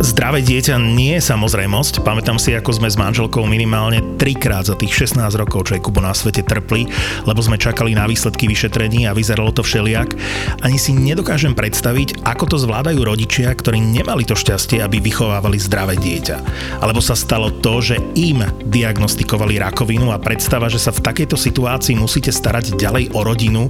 Zdravé dieťa nie je samozrejmosť. Pamätám si, ako sme s manželkou minimálne trikrát za tých 16 rokov, čo je Kubo na svete trpli, lebo sme čakali na výsledky vyšetrení a vyzeralo to všeliak. Ani si nedokážem predstaviť, ako to zvládajú rodičia, ktorí nemali to šťastie, aby vychovávali zdravé dieťa. Alebo sa stalo to, že im diagnostikovali rakovinu a predstava, že sa v takejto situácii musíte starať ďalej o rodinu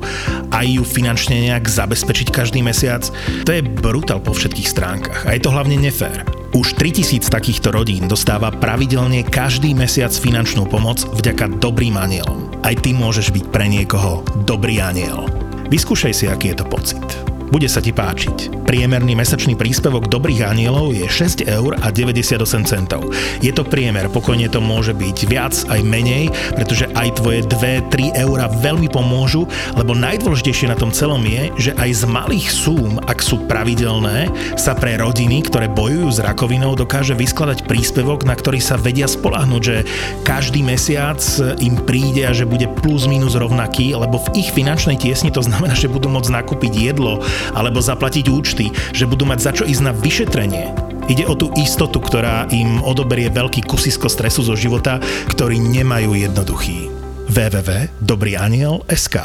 a ju finančne nejak zabezpečiť každý mesiac, to je brutál po všetkých stránkach. A je to hlavne nefér. Už 3000 takýchto rodín dostáva pravidelne každý mesiac finančnú pomoc vďaka dobrým anielom. Aj ty môžeš byť pre niekoho dobrý aniel. Vyskúšaj si, aký je to pocit. Bude sa ti páčiť. Priemerný mesačný príspevok Dobrých anielov je 6 eur a 98 centov. Je to priemer, pokojne to môže byť viac aj menej, pretože aj tvoje 2-3 eura veľmi pomôžu, lebo najdôležitejšie na tom celom je, že aj z malých súm, ak sú pravidelné, sa pre rodiny, ktoré bojujú s rakovinou, dokáže vyskladať príspevok, na ktorý sa vedia spolahnuť, že každý mesiac im príde a že bude plus minus rovnaký, lebo v ich finančnej tiesni to znamená, že budú môcť nakúpiť jedlo, alebo zaplatiť účty, že budú mať za čo ísť na vyšetrenie. Ide o tú istotu, ktorá im odoberie veľký kusisko stresu zo života, ktorý nemajú jednoduchý. www.dobrýaniel.sk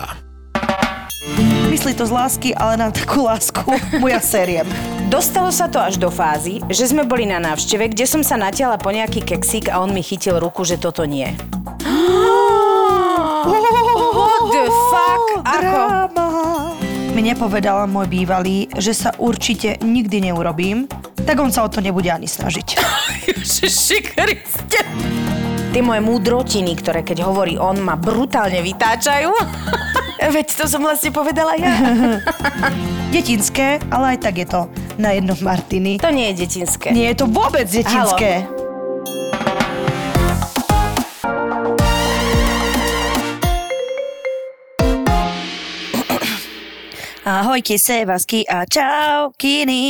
Myslí to z lásky, ale na takú lásku mu ja seriem. Dostalo sa to až do fázy, že sme boli na návšteve, kde som sa natiala po nejaký keksík a on mi chytil ruku, že toto nie. What the fuck? Ako? Mi nepovedala môj bývalý, že sa určite nikdy neurobím, tak on sa o to nebude ani snažiť. Ježiši Kriste. Tie moje múdrotiny, ktoré keď hovorí on, ma brutálne vytáčajú. Veď to som vlastne povedala ja. Detinské, ale aj tak je to na jednom Martiny. To nie je detinské. Nie je to vôbec detinské. Ahojky, sevasky a čaukiny.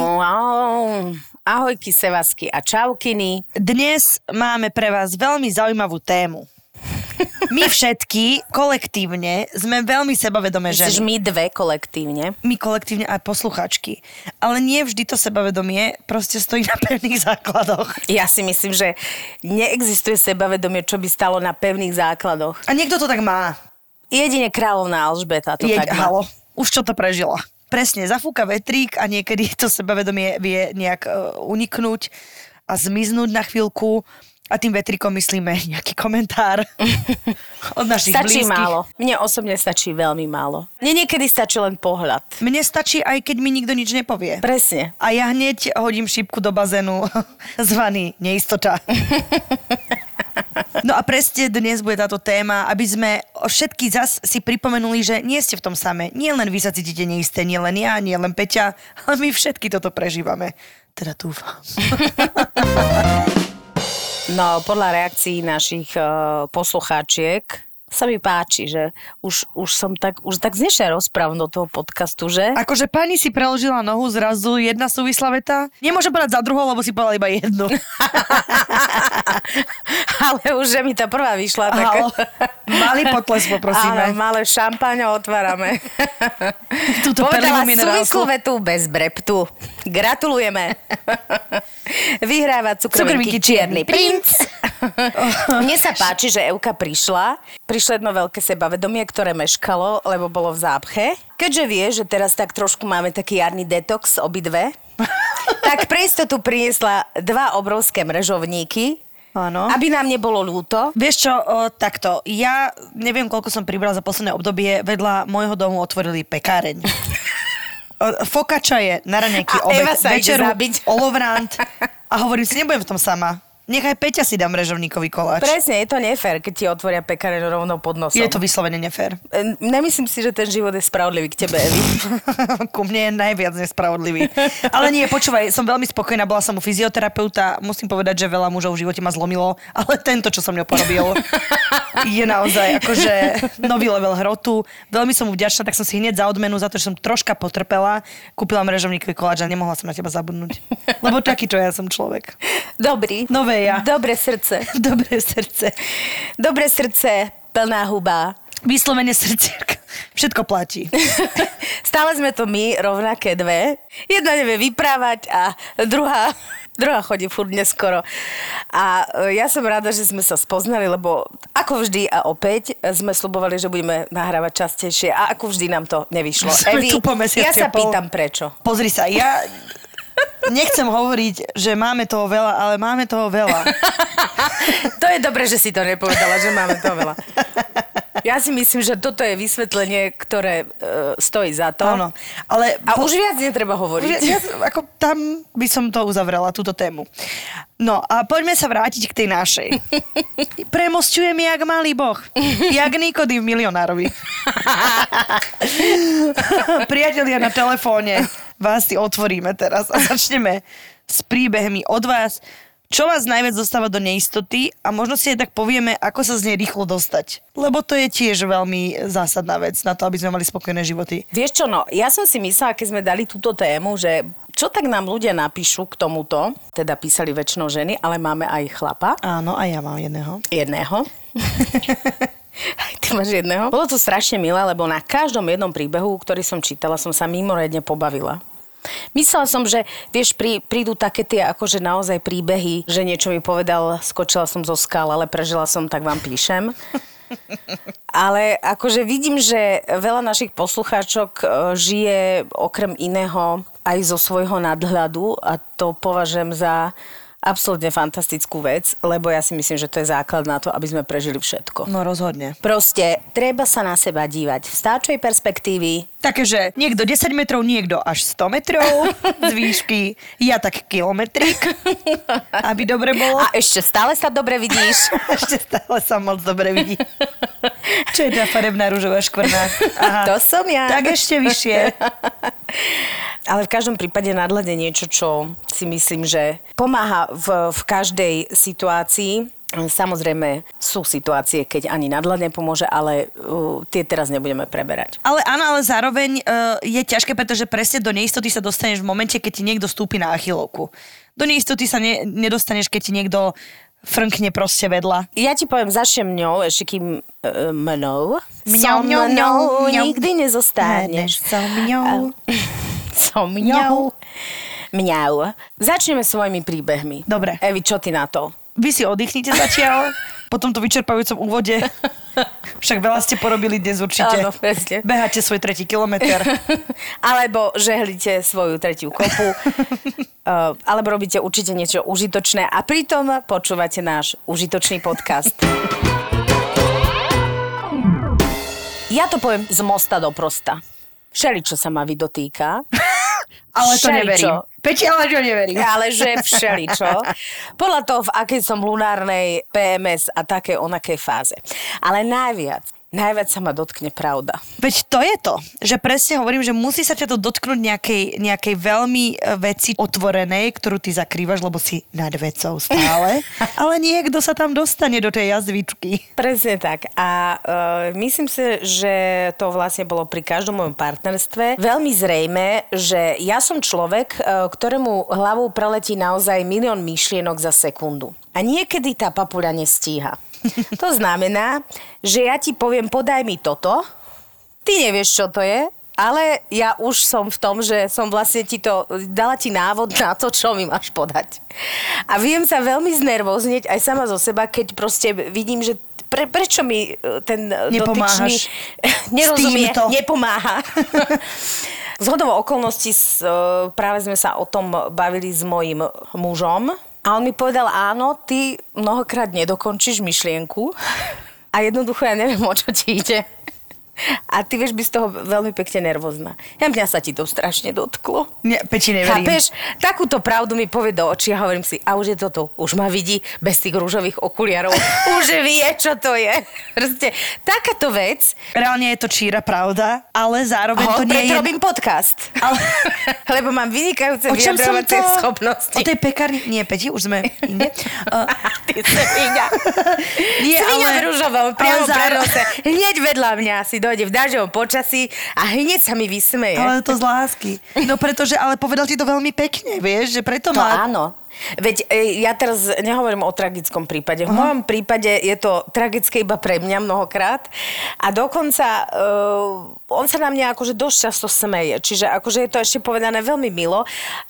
Wow. Ahojky, sevasky a čaukiny. Dnes máme pre vás veľmi zaujímavú tému. My všetky kolektívne sme veľmi sebavedomé Myslíš ženy. my dve kolektívne? My kolektívne aj posluchačky. Ale nie vždy to sebavedomie proste stojí na pevných základoch. Ja si myslím, že neexistuje sebavedomie, čo by stalo na pevných základoch. A niekto to tak má. Jedine kráľovná Alžbeta to Jeď, tak má. halo, už čo to prežila. Presne, zafúka vetrík a niekedy to sebavedomie vie nejak uh, uniknúť a zmiznúť na chvíľku a tým vetrikom myslíme nejaký komentár od našich Stačí blízkych. málo. Mne osobne stačí veľmi málo. Mne niekedy stačí len pohľad. Mne stačí aj keď mi nikto nič nepovie. Presne. A ja hneď hodím šípku do bazénu zvaný neistota. No a presne dnes bude táto téma, aby sme všetky zas si pripomenuli, že nie ste v tom same. Nie len vy sa cítite neisté, nie len ja, nie len Peťa, ale my všetky toto prežívame. Teda dúfam. No, podľa reakcií našich uh, poslucháčiek sa mi páči, že už, už som tak, už tak znešia rozpráv do toho podcastu, že? Akože pani si preložila nohu zrazu, jedna súvislá veta. Nemôžem povedať za druhou, lebo si povedala iba jednu. Ale už, že mi tá prvá vyšla, tak... Halo. Malý potles poprosíme. Áno, malé šampáňo otvárame. Túto Povedala súvislú vetu bez breptu. Gratulujeme. Vyhráva cukrovinky Cukrovinky Čierny princ. Mne sa páči, že Euka prišla. Prišlo jedno veľké sebavedomie, ktoré meškalo, lebo bolo v zápche. Keďže vie, že teraz tak trošku máme taký jarný detox obidve, tak pre istotu priniesla dva obrovské mrežovníky, Áno. aby nám nebolo ľúto. Vieš čo, o, takto, ja neviem, koľko som pribrala za posledné obdobie, vedľa môjho domu otvorili pekáreň. Fokača je na raňajky obed, večeru, olovrant a hovorím si, nebudem v tom sama. Nechaj Peťa si dám režovníkový koláč. Presne, je to nefér, keď ti otvoria pekáreň rovno pod nosom. Je to vyslovene nefér. E, Nemyslím si, že ten život je spravodlivý k tebe, Evi. Ku mne je najviac nespravodlivý. Ale nie, počúvaj, som veľmi spokojná, bola som u fyzioterapeuta, musím povedať, že veľa mužov v živote ma zlomilo, ale tento, čo som ňou porobil, je naozaj akože nový level hrotu. Veľmi som mu vďačná, tak som si hneď za odmenu, za to, že som troška potrpela, kúpila mrežovníkový koláč a nemohla som na teba zabudnúť. Lebo takýto ja som človek. Dobrý. Nové ja. Dobré srdce. Dobré srdce. Dobré srdce, plná huba. Vyslovene srdciarka. Všetko platí. Stále sme to my, rovnaké dve. Jedna nevie vyprávať a druhá druhá chodí furt neskoro. A e, ja som rada, že sme sa spoznali, lebo ako vždy a opäť sme slubovali, že budeme nahrávať častejšie a ako vždy nám to nevyšlo. Sme Evi, ja sa pýtam prečo. Pozri sa, ja nechcem hovoriť, že máme toho veľa, ale máme toho veľa. To je dobre, že si to nepovedala, že máme to veľa. Ja si myslím, že toto je vysvetlenie, ktoré uh, stojí za to. Áno, ale... A už viac netreba hovoriť. Ja, ja, ako tam by som to uzavrela, túto tému. No a poďme sa vrátiť k tej našej. Premosťujem jak malý boh. Jak Nikodým milionárovi. Priatelia na telefóne, vás si otvoríme teraz a začneme s príbehmi od vás. Čo vás najviac dostáva do neistoty a možno si aj tak povieme, ako sa z nej rýchlo dostať. Lebo to je tiež veľmi zásadná vec na to, aby sme mali spokojné životy. Vieš čo, no, ja som si myslela, keď sme dali túto tému, že čo tak nám ľudia napíšu k tomuto, teda písali väčšinou ženy, ale máme aj chlapa. Áno, a ja mám jedného. Jedného. Aj ty máš jedného. Bolo to strašne milé, lebo na každom jednom príbehu, ktorý som čítala, som sa mimoriadne pobavila. Myslela som, že vieš, prí, prídu také tie akože naozaj príbehy, že niečo mi povedal, skočila som zo skal, ale prežila som, tak vám píšem. Ale akože vidím, že veľa našich poslucháčok e, žije okrem iného aj zo svojho nadhľadu a to považujem za absolútne fantastickú vec, lebo ja si myslím, že to je základ na to, aby sme prežili všetko. No rozhodne. Proste treba sa na seba dívať z táčej perspektívy. Také, že niekto 10 metrov, niekto až 100 metrov z výšky, ja tak kilometrik, aby dobre bolo. A ešte stále sa dobre vidíš. Ešte stále sa moc dobre vidí. Čo je tá farebná rúžová škvrna? Aha. To som ja. Tak ešte vyššie. Ale v každom prípade nadhľad je niečo, čo si myslím, že pomáha v, v každej situácii. Samozrejme sú situácie, keď ani nadhľad nepomôže, ale uh, tie teraz nebudeme preberať. Ale áno, ale zároveň uh, je ťažké, pretože presne do neistoty sa dostaneš v momente, keď ti niekto stúpi na achilovku. Do neistoty sa ne, nedostaneš, keď ti niekto frnkne proste vedľa. Ja ti poviem, začnem mňou, ešte kým uh, mnou. Mňou, Som mňou, mňou, mňou. nikdy nezostaneš. Som mňou. Som mňou. Mňau. Začneme svojimi príbehmi. Dobre. Evi, čo ty na to? Vy si oddychnite zatiaľ, po tomto vyčerpajúcom úvode. Však veľa ste porobili dnes určite. Áno, presne. Beháte svoj tretí kilometr. Alebo žehlíte svoju tretiu kopu. uh, alebo robíte určite niečo užitočné a pritom počúvate náš užitočný podcast. Ja to poviem z mosta do prosta. Všeli, čo sa ma vydotýka. Ale to Všeličo. neverím. Peti, ale to neverím. Ale že všeličo. Podľa toho, v akej som lunárnej PMS a také onakej fáze. Ale najviac, najviac sa ma dotkne pravda. Veď to je to, že presne hovorím, že musí sa ťa to dotknúť nejakej, nejakej veľmi e, veci otvorenej, ktorú ty zakrývaš, lebo si nad vecou stále. Ale niekto sa tam dostane do tej jazvičky. Presne tak. A uh, myslím si, že to vlastne bolo pri každom mojom partnerstve veľmi zrejme, že ja som človek, uh, ktorému hlavou preletí naozaj milión myšlienok za sekundu. A niekedy tá papuľa nestíha. To znamená, že ja ti poviem, podaj mi toto, ty nevieš, čo to je, ale ja už som v tom, že som vlastne ti to, dala ti návod na to, čo mi máš podať. A viem sa veľmi znervoznieť aj sama zo seba, keď proste vidím, že pre, prečo mi e, ten dotyčný Nepomáhaš nerozumie, s týmto. nepomáha. Z hodou okolností e, práve sme sa o tom bavili s mojim mužom a on mi povedal, áno, ty mnohokrát nedokončíš myšlienku a jednoducho ja neviem, o čo ti ide. A ty vieš, by z toho veľmi pekne nervózna. Ja mňa sa ti to strašne dotklo. Nie, Peti, neverím. Chápeš? Takúto pravdu mi povie do očí a hovorím si, a už je to tu. Už ma vidí bez tých rúžových okuliarov. už vie, čo to je. Proste, takáto vec. Reálne je to číra pravda, ale zároveň Ho, to nie je... robím podcast. Ale... Lebo mám vynikajúce som to? vyjadrovacie schopnosti. O tej pekárni... Nie, Peti, už sme inde. Uh, Ty svinia. nie, Svinia ale... v rúžovom, priamo ale záro- prenose. Hneď vedľa mňa si dojde v dažďovom počasí a hneď sa mi vysmeje. Ale to z lásky. No pretože, ale povedal ti to veľmi pekne, vieš, že preto To má... áno. Veď e, ja teraz nehovorím o tragickom prípade. V mojom prípade je to tragické iba pre mňa mnohokrát. A dokonca uh, on sa na mňa akože dosť často smeje. Čiže akože je to ešte povedané veľmi milo.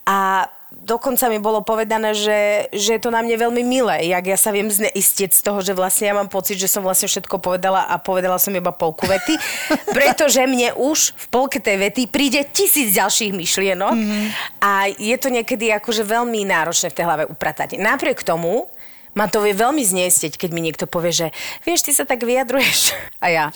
A dokonca mi bolo povedané, že, že je to na mne veľmi milé, jak ja sa viem zneistieť z toho, že vlastne ja mám pocit, že som vlastne všetko povedala a povedala som iba polku vety, pretože mne už v polke tej vety príde tisíc ďalších myšlienok mm-hmm. a je to niekedy akože veľmi náročné v tej hlave upratať. Napriek tomu, ma to vie veľmi zniestieť, keď mi niekto povie, že vieš, ty sa tak vyjadruješ. A ja,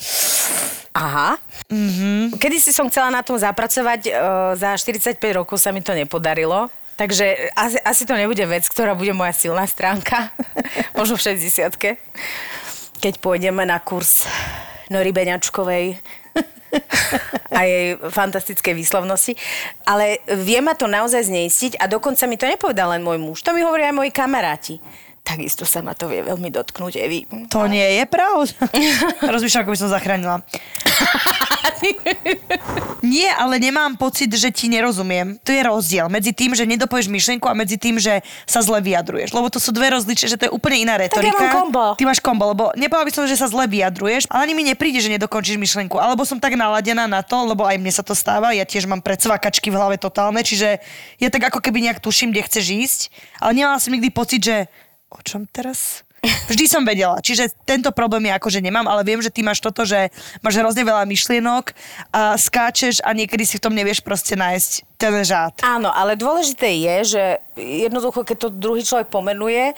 aha. Mm-hmm. Kedy si som chcela na tom zapracovať, uh, za 45 rokov sa mi to nepodarilo. Takže asi, asi to nebude vec, ktorá bude moja silná stránka. Možno v 60 keď pôjdeme na kurz Nory Beňačkovej a jej fantastické výslovnosti. Ale vie ma to naozaj zneistiť a dokonca mi to nepovedal len môj muž, to mi hovoria aj moji kamaráti. Takisto sa ma to vie veľmi dotknúť, Evi. To nie je pravda. Rozmýšľam, ako by som zachránila. Nie, ale nemám pocit, že ti nerozumiem. To je rozdiel medzi tým, že nedopovieš myšlienku a medzi tým, že sa zle vyjadruješ. Lebo to sú dve rozličné, že to je úplne iná retorika. Tak ja mám kombo. Ty máš kombo, lebo nepovedala by som, že sa zle vyjadruješ, ale ani mi nepríde, že nedokončíš myšlienku. Alebo som tak naladená na to, lebo aj mne sa to stáva, ja tiež mám predsvakačky v hlave totálne, čiže ja tak ako keby nejak tuším, kde chceš ísť, ale nemala som nikdy pocit, že o čom teraz? Vždy som vedela. Čiže tento problém ja akože nemám, ale viem, že ty máš toto, že máš hrozne veľa myšlienok a skáčeš a niekedy si v tom nevieš proste nájsť ten žád. Áno, ale dôležité je, že jednoducho, keď to druhý človek pomenuje,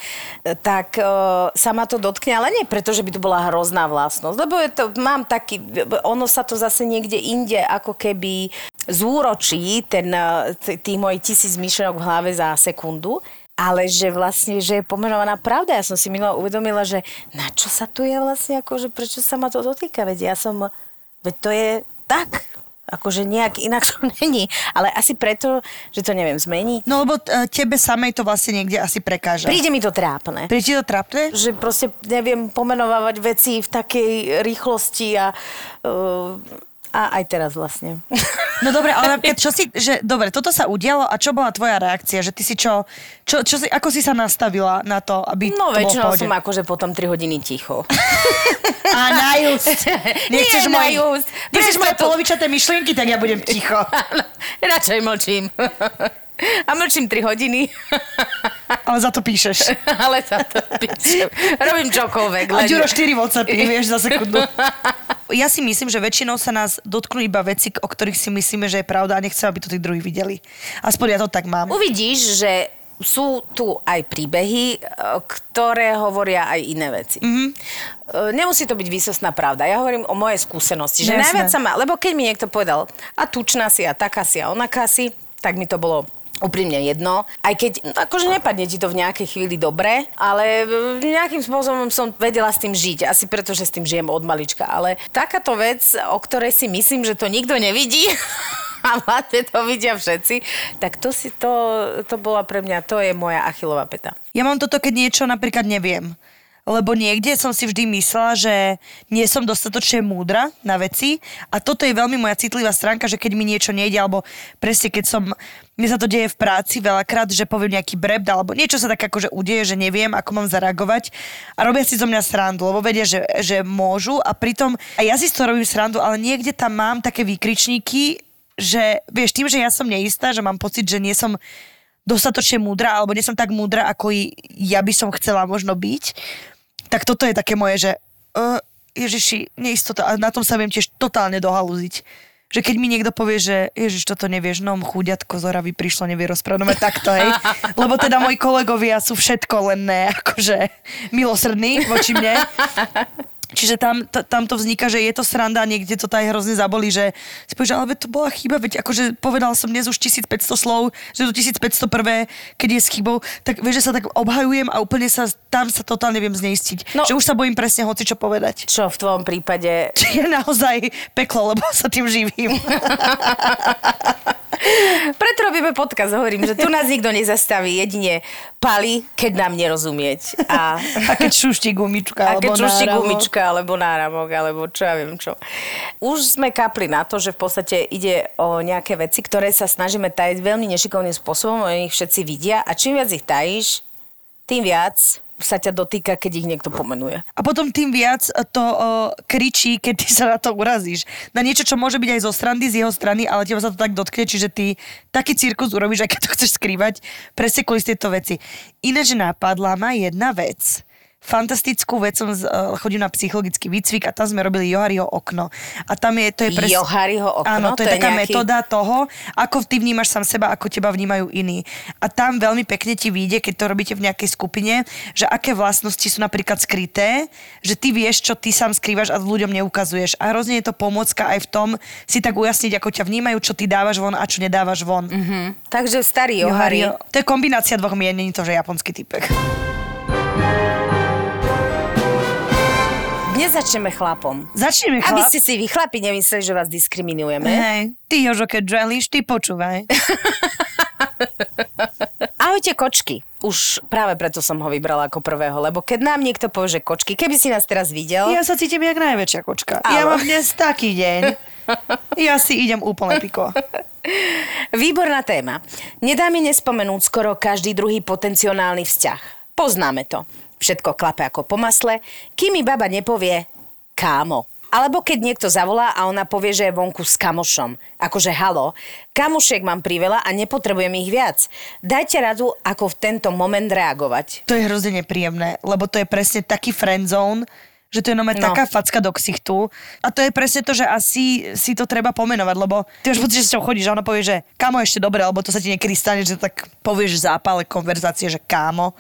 tak uh, sa ma to dotkne, ale nie preto, že by to bola hrozná vlastnosť, lebo je to, mám taký, ono sa to zase niekde inde ako keby zúročí ten, tých mojich tisíc myšlenok v hlave za sekundu ale že vlastne, že je pomenovaná pravda. Ja som si minula uvedomila, že na čo sa tu je vlastne, akože prečo sa ma to dotýka, veď ja som, veď to je tak, akože nejak inak to není. Ale asi preto, že to neviem zmeniť. No lebo e, tebe samej to vlastne niekde asi prekáža. Príde mi to trápne. Príde ti to trápne? Že proste neviem pomenovávať veci v takej rýchlosti a uh, a aj teraz vlastne. No dobre, ale napríklad, čo si, že, dobre, toto sa udialo a čo bola tvoja reakcia? Že ty si čo, čo, čo si, ako si sa nastavila na to, aby No to väčšinou som akože potom 3 hodiny ticho. A na just. Nechceš Nie, na moje, just. nechceš moje to- polovičaté myšlienky, tak ja budem ticho. Radšej mlčím. A mlčím 3 hodiny. Ale za to píšeš. Ale za to píšem. Robím čokoľvek. A Ďuro 4 Whatsappy, vieš, za sekundu. Ja si myslím, že väčšinou sa nás dotknú iba veci, o ktorých si myslíme, že je pravda a nechcem, aby to tí druhí videli. Aspoň ja to tak mám. Uvidíš, že sú tu aj príbehy, e, ktoré hovoria aj iné veci. Mm-hmm. Nemusí to byť výsostná pravda. Ja hovorím o mojej skúsenosti, že najviac sa ma... Lebo keď mi niekto povedal, a tučná si, a taká si, a onaká si, tak mi to bolo úprimne jedno. Aj keď, no, akože nepadne ti to v nejakej chvíli dobre, ale nejakým spôsobom som vedela s tým žiť. Asi preto, že s tým žijem od malička. Ale takáto vec, o ktorej si myslím, že to nikto nevidí, a vlastne to vidia všetci, tak to si to, to bola pre mňa, to je moja achilová peta. Ja mám toto, keď niečo napríklad neviem. Lebo niekde som si vždy myslela, že nie som dostatočne múdra na veci. A toto je veľmi moja citlivá stránka, že keď mi niečo nejde, alebo presne keď som, mne sa to deje v práci veľakrát, že poviem nejaký brebt, alebo niečo sa tak akože udeje, že neviem, ako mám zareagovať. A robia si zo mňa srandu, lebo vedia, že, že môžu. A pritom, a ja si z toho robím srandu, ale niekde tam mám také výkričníky, že vieš, tým, že ja som neistá, že mám pocit, že nie som dostatočne múdra, alebo nie som tak múdra, ako i ja by som chcela možno byť, tak toto je také moje, že uh, Ježiši, neistota. A na tom sa viem tiež totálne dohalúziť. Že keď mi niekto povie, že Ježiš, toto nevieš, no chúďatko z Oravy prišlo, nevie rozprávať, no takto, hej. Lebo teda moji kolegovia sú všetko len ne, akože milosrdní voči mne. Čiže tam, t- tam to vzniká, že je to sranda a niekde to aj hrozne zabolí, že si povieš, ale to bola chyba, veď akože povedal som dnes už 1500 slov, že to 1500 prvé, keď je s chybou, tak vieš, že sa tak obhajujem a úplne sa, tam sa totálne viem zneistiť. No. že už sa bojím presne hoci čo povedať. Čo v tvojom prípade... Či je naozaj peklo, lebo sa tým živím. Preto robíme podcast, hovorím, že tu nás nikto nezastaví, jedine pali, keď nám nerozumieť. A, A keď šuští gumička, a keď náramok. gumička, alebo náramok, alebo čo ja viem čo. Už sme kapli na to, že v podstate ide o nejaké veci, ktoré sa snažíme tajiť veľmi nešikovným spôsobom, oni ich všetci vidia a čím viac ich tajíš, tým viac sa ťa dotýka, keď ich niekto pomenuje. A potom tým viac to o, kričí, keď ty sa na to urazíš. Na niečo, čo môže byť aj zo strany, z jeho strany, ale teba sa to tak dotkne, čiže ty taký cirkus urobíš, aj keď to chceš skrývať, presne kvôli tieto veci. Ináč napadla ma jedna vec. Fantastickú vec som z, uh, chodil na psychologický výcvik a tam sme robili Johariho okno. A tam je, to je presne... Johariho okno? Áno, to, To je, je taká nejaký- metóda toho, ako ty vnímaš sám seba, ako teba vnímajú iní. A tam veľmi pekne ti vyjde, keď to robíte v nejakej skupine, že aké vlastnosti sú napríklad skryté, že ty vieš, čo ty sám skrývaš a ľuďom neukazuješ. A hrozne je to pomocka aj v tom si tak ujasniť, ako ťa vnímajú, čo ty dávaš von a čo nedávaš von. Mm-hmm. Takže starý Johari. To je kombinácia dvoch mien, není to, že japonský typek. Dnes začneme chlapom. Začneme Aby chlap. ste si vy chlapi nemysleli, že vás diskriminujeme. Hej, ty Jožo, keď želíš, ty počúvaj. Ahojte kočky. Už práve preto som ho vybrala ako prvého, lebo keď nám niekto povie, že kočky, keby si nás teraz videl, Ja sa cítim jak najväčšia kočka. Ja Áno. mám dnes taký deň. Ja si idem úplne piko. Výborná téma. Nedá mi nespomenúť skoro každý druhý potenciálny vzťah. Poznáme to. Všetko klape ako po masle, kým mi baba nepovie kámo. Alebo keď niekto zavolá a ona povie, že je vonku s kamošom. Akože halo, kamošiek mám priveľa a nepotrebujem ich viac. Dajte radu, ako v tento moment reagovať. To je hrozne nepríjemné, lebo to je presne taký friendzone, že to je normálne No. taká facka do ksichtu. A to je presne to, že asi si to treba pomenovať, lebo ty máš pocit, že s ňou chodíš a ona povie, že kámo ešte dobre, alebo to sa ti niekedy stane, že tak povieš v zápale konverzácie, že kámo.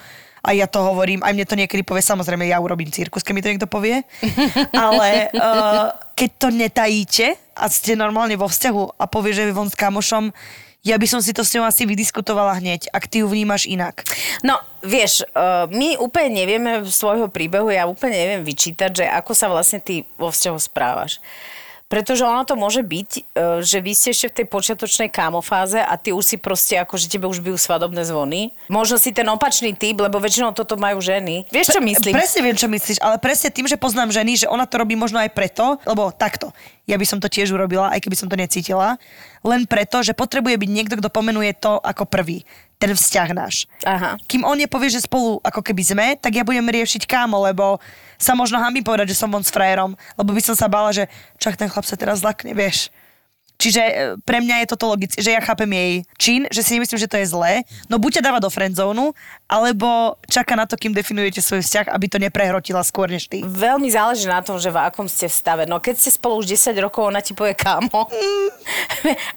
A ja to hovorím, aj mne to niekedy povie, samozrejme ja urobím cirkus, keď mi to niekto povie, ale uh, keď to netajíte a ste normálne vo vzťahu a povie, že je von s kamošom, ja by som si to s ňou asi vydiskutovala hneď, ak ty ju vnímaš inak. No, vieš, uh, my úplne nevieme svojho príbehu, ja úplne neviem vyčítať, že ako sa vlastne ty vo vzťahu správaš. Pretože ono to môže byť, e, že vy ste ešte v tej počiatočnej kámofáze a ty už si proste ako, že tebe už bijú svadobné zvony. Možno si ten opačný typ, lebo väčšinou toto majú ženy. Vieš, čo myslím? Presne viem, čo myslíš, ale presne tým, že poznám ženy, že ona to robí možno aj preto, lebo takto, ja by som to tiež urobila, aj keby som to necítila, len preto, že potrebuje byť niekto, kto pomenuje to ako prvý, ten vzťah náš. Aha. Kým on nepovie, že spolu ako keby sme, tak ja budem riešiť kámo, lebo sa možno hambím povedať, že som von s frajerom, lebo by som sa bála, že čak ten chlap sa teraz zlakne, vieš. Čiže e, pre mňa je toto logické, že ja chápem jej čin, že si nemyslím, že to je zlé, no buď ťa dáva do friendzónu, alebo čaká na to, kým definujete svoj vzťah, aby to neprehrotila skôr než ty. Veľmi záleží na tom, že v akom ste v stave. No keď ste spolu už 10 rokov, ona ti povie kámo.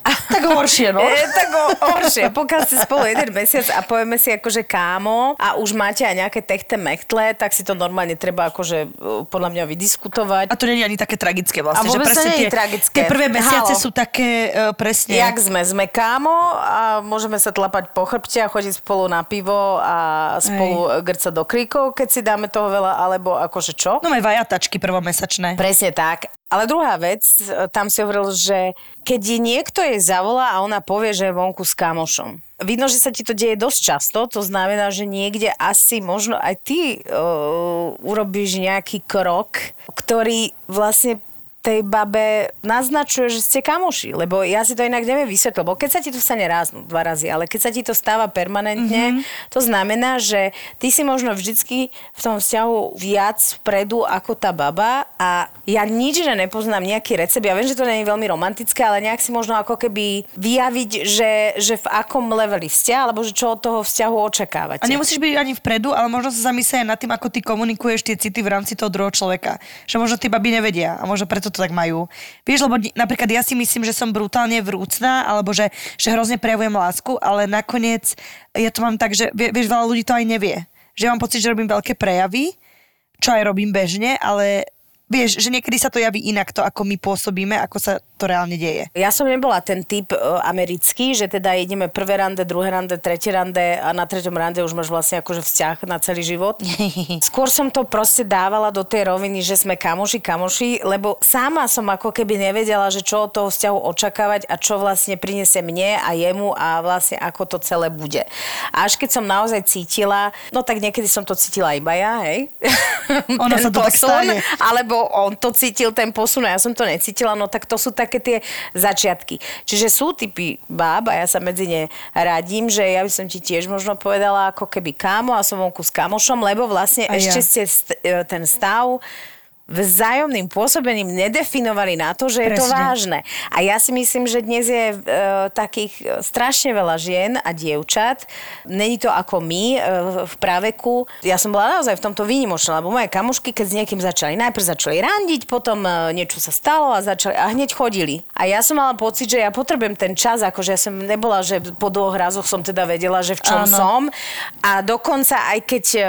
A, Tak horšie, no. E, tak horšie. Pokiaľ ste spolu jeden mesiac a povieme si akože kámo a už máte aj nejaké techte mechtle, tak si to normálne treba akože e, podľa mňa vydiskutovať. A to nie je ani také tragické vlastne. A že presne to nie je tie, tragické. Tie prvé mesiace Halo. sú také uh, presne... Jak sme? Sme kámo a môžeme sa tlapať po chrbte a chodiť spolu na pivo a spolu grcať do kríkov, keď si dáme toho veľa, alebo akože čo? No aj vajatačky prvomesačné. Presne tak. Ale druhá vec, e, tam si hovoril, že keď je niekto jej zavolá a ona povie, že je vonku s kamošom. Vidno, že sa ti to deje dosť často, to znamená, že niekde asi možno aj ty uh, urobíš nejaký krok, ktorý vlastne tej babe naznačuje, že ste kamoši. Lebo ja si to inak neviem vysvetliť. Lebo keď sa ti to stane raz, no, dva razy, ale keď sa ti to stáva permanentne, mm-hmm. to znamená, že ty si možno vždycky v tom vzťahu viac vpredu ako tá baba a ja nič, že nepoznám nejaký recept. Ja viem, že to nie je veľmi romantické, ale nejak si možno ako keby vyjaviť, že, že v akom leveli vzťah, alebo že čo od toho vzťahu očakávate. A nemusíš byť ani vpredu, ale možno sa zamyslieť nad tým, ako ty komunikuješ tie city v rámci toho druhého človeka. Že možno tie baby nevedia a možno preto to tak majú. Vieš, lebo napríklad ja si myslím, že som brutálne vrúcná, alebo že, že hrozne prejavujem lásku, ale nakoniec ja to mám tak, že vie- vieš, veľa ľudí to aj nevie. Že ja mám pocit, že robím veľké prejavy, čo aj robím bežne, ale Vieš, že niekedy sa to javí inak to, ako my pôsobíme, ako sa to reálne deje. Ja som nebola ten typ uh, americký, že teda ideme prvé rande, druhé rande, tretie rande a na treťom rande už máš vlastne akože vzťah na celý život. Skôr som to proste dávala do tej roviny, že sme kamoši, kamoši, lebo sama som ako keby nevedela, že čo od toho vzťahu očakávať a čo vlastne priniesie mne a jemu a vlastne ako to celé bude. A až keď som naozaj cítila, no tak niekedy som to cítila iba ja, hej? Ono sa to tak stane. Alebo on to cítil, ten posun a ja som to necítila, no tak to sú také tie začiatky. Čiže sú typy báb a ja sa medzi ne radím, že ja by som ti tiež možno povedala ako keby kámo a som vonku s kamošom, lebo vlastne A ja. ešte ste st- e, ten stav vzájomným pôsobením nedefinovali na to, že je to Presne. vážne. A ja si myslím, že dnes je e, takých e, strašne veľa žien a dievčat. Není to ako my e, v práveku. Ja som bola naozaj v tomto výnimočná, lebo moje kamušky, keď s niekým začali, najprv začali randiť, potom e, niečo sa stalo a začali a hneď chodili. A ja som mala pocit, že ja potrebujem ten čas, akože ja som nebola, že po dvoch razoch som teda vedela, že v čom Áno. som. A dokonca aj keď e,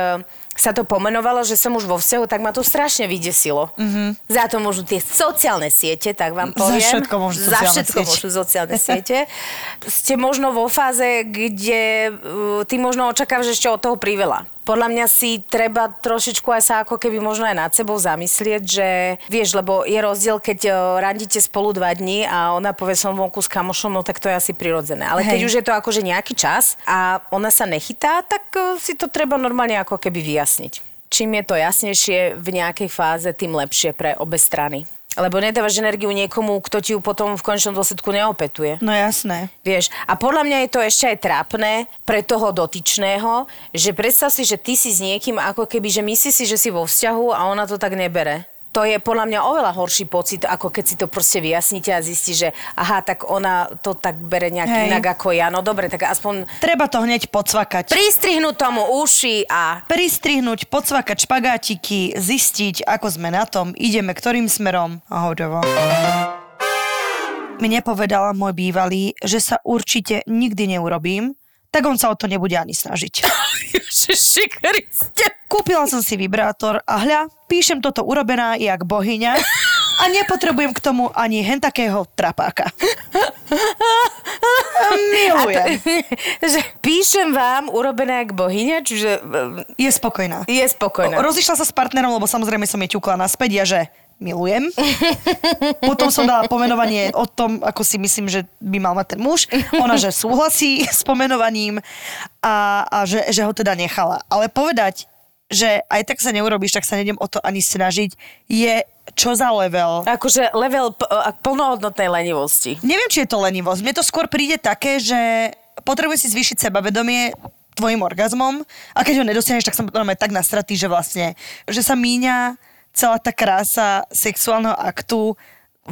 sa to pomenovalo, že som už vo vzťahu, tak ma to strašne vydesilo. Mm-hmm. Za to môžu tie sociálne siete, tak vám Za poviem. všetko môžu Za sociálne všetko siete. môžu sociálne siete. Ste možno vo fáze, kde uh, ty možno očakávaš ešte od toho priveľa. Podľa mňa si treba trošičku aj sa ako keby možno aj nad sebou zamyslieť, že vieš, lebo je rozdiel, keď uh, randíte spolu dva dní a ona povie som vonku s kamošom, no tak to je asi prirodzené. Ale keď Hej. už je to akože nejaký čas a ona sa nechytá, tak uh, si to treba normálne ako keby vyjasniť. Čím je to jasnejšie v nejakej fáze, tým lepšie pre obe strany. Lebo nedávaš energiu niekomu, kto ti ju potom v končnom dôsledku neopetuje. No jasné. Vieš, a podľa mňa je to ešte aj trápne pre toho dotyčného, že predstav si, že ty si s niekým ako keby, že myslíš si, že si vo vzťahu a ona to tak nebere. To je podľa mňa oveľa horší pocit, ako keď si to proste vyjasníte a zistí, že aha, tak ona to tak bere nejak Hej. inak ako ja. No dobre, tak aspoň Treba to hneď podsvakať. pristrihnúť tomu uši a pristrihnúť, podsvakať špagátiky, zistiť, ako sme na tom, ideme ktorým smerom a hotovo. Mi nepovedala môj bývalý, že sa určite nikdy neurobím, tak on sa o to nebude ani snažiť. Ježiši Kriste. Kúpila som si vibrátor a hľa, píšem toto urobená jak bohyňa a nepotrebujem k tomu ani hen takého trapáka. Milujem. že píšem vám urobené jak bohyňa, čiže e, Je spokojná. je spokojná. Rozišla sa s partnerom, lebo samozrejme som jej ťukla naspäť a že milujem. Potom som dala pomenovanie o tom, ako si myslím, že by mal mať ten muž. Ona, že súhlasí s pomenovaním a, a že, že ho teda nechala. Ale povedať, že aj tak sa neurobíš, tak sa nejdem o to ani snažiť, je čo za level. Akože level p- plnohodnotnej lenivosti. Neviem, či je to lenivosť. Mne to skôr príde také, že potrebuje si zvýšiť sebavedomie tvojim orgazmom a keď ho nedosiahneš, tak som aj tak nastratý, že vlastne, že sa míňa celá tá krása sexuálneho aktu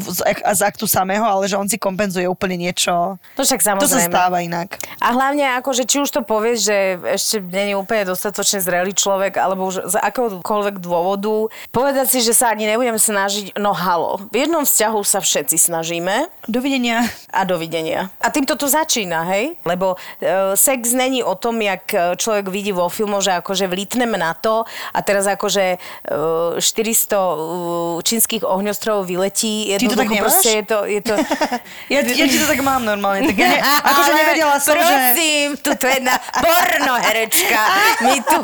z, aktu samého, ale že on si kompenzuje úplne niečo. To však To sa samozrejme. stáva inak. A hlavne, akože, či už to povieš, že ešte není úplne dostatočne zrelý človek, alebo už z akéhokoľvek dôvodu, povedať si, že sa ani nebudem snažiť, no halo. V jednom vzťahu sa všetci snažíme Dovidenia. a dovidenia. A týmto to začína, hej? Lebo e, sex není o tom, jak e, človek vidí vo filmoch, že akože vlítneme na to a teraz akože e, 400 e, čínskych ohňostrovov vyletí. Ty to tak nemáš? proste je to, je to... Ja, ja ti to tak mám normálne. Tak ja ne, akože nevedela som, že... prosím, tu to jedna porno herečka. Mi tu,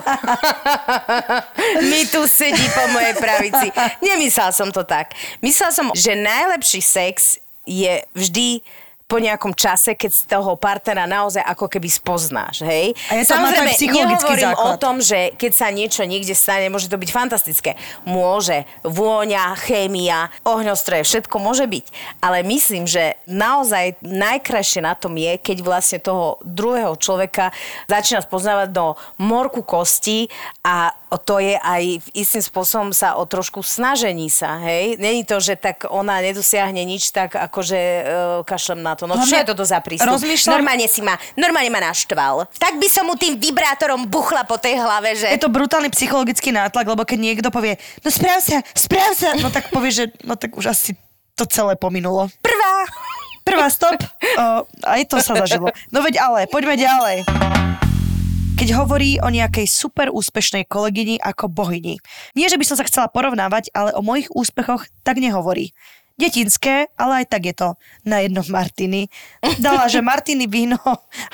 mi tu sedí po mojej pravici. Nemyslela som to tak. Myslela som, že najlepší sex je vždy po nejakom čase, keď z toho partnera naozaj ako keby spoznáš, hej? A aj psychologický nehovorím o základ. tom, že keď sa niečo niekde stane, môže to byť fantastické. Môže. Vôňa, chémia, ohňostroje, všetko môže byť. Ale myslím, že naozaj najkrajšie na tom je, keď vlastne toho druhého človeka začína spoznávať do morku kosti a to je aj istým spôsobom sa o trošku snažení sa, hej? Není to, že tak ona nedosiahne nič, tak akože e, kašlem na to. No čo je toto za prístup? rozmýšľam- Normálne si ma, normálne ma naštval. Tak by som mu tým vibrátorom buchla po tej hlave, že... Je to brutálny psychologický nátlak, lebo keď niekto povie, no správ sa, správ sa, no tak povie, že no tak už asi to celé pominulo. Prvá. Prvá stop, o, aj to sa zažilo. No veď ale, poďme ďalej. Keď hovorí o nejakej super úspešnej kolegyni ako bohyni. Nie, že by som sa chcela porovnávať, ale o mojich úspechoch tak nehovorí. Detinské, ale aj tak je to na jednom Martiny. Dala, že Martiny, víno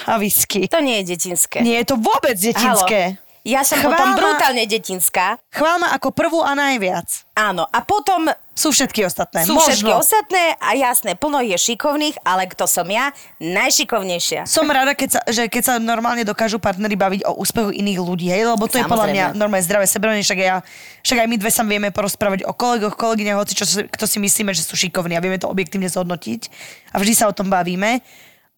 a whisky. To nie je detinské. Nie je to vôbec detinské. Halo. Ja som Chvál potom ma- brutálne detinská. Chvál ma ako prvú a najviac. Áno. A potom Sú všetky ostatné. sú Možno. všetky ostatné a jasné, plno je šikovných, ale kto som ja? Najšikovnejšia. Som rada, keď sa, že keď sa normálne dokážu partnery baviť o úspechu iných ľudí, hej? lebo to je podľa mňa Samozrejme. normálne zdravé sebranie, však, ja, však aj my dve sa vieme porozprávať o kolegoch, kolegyňach, hoci čo, kto si myslíme, že sú šikovní a vieme to objektívne zhodnotiť a vždy sa o tom bavíme,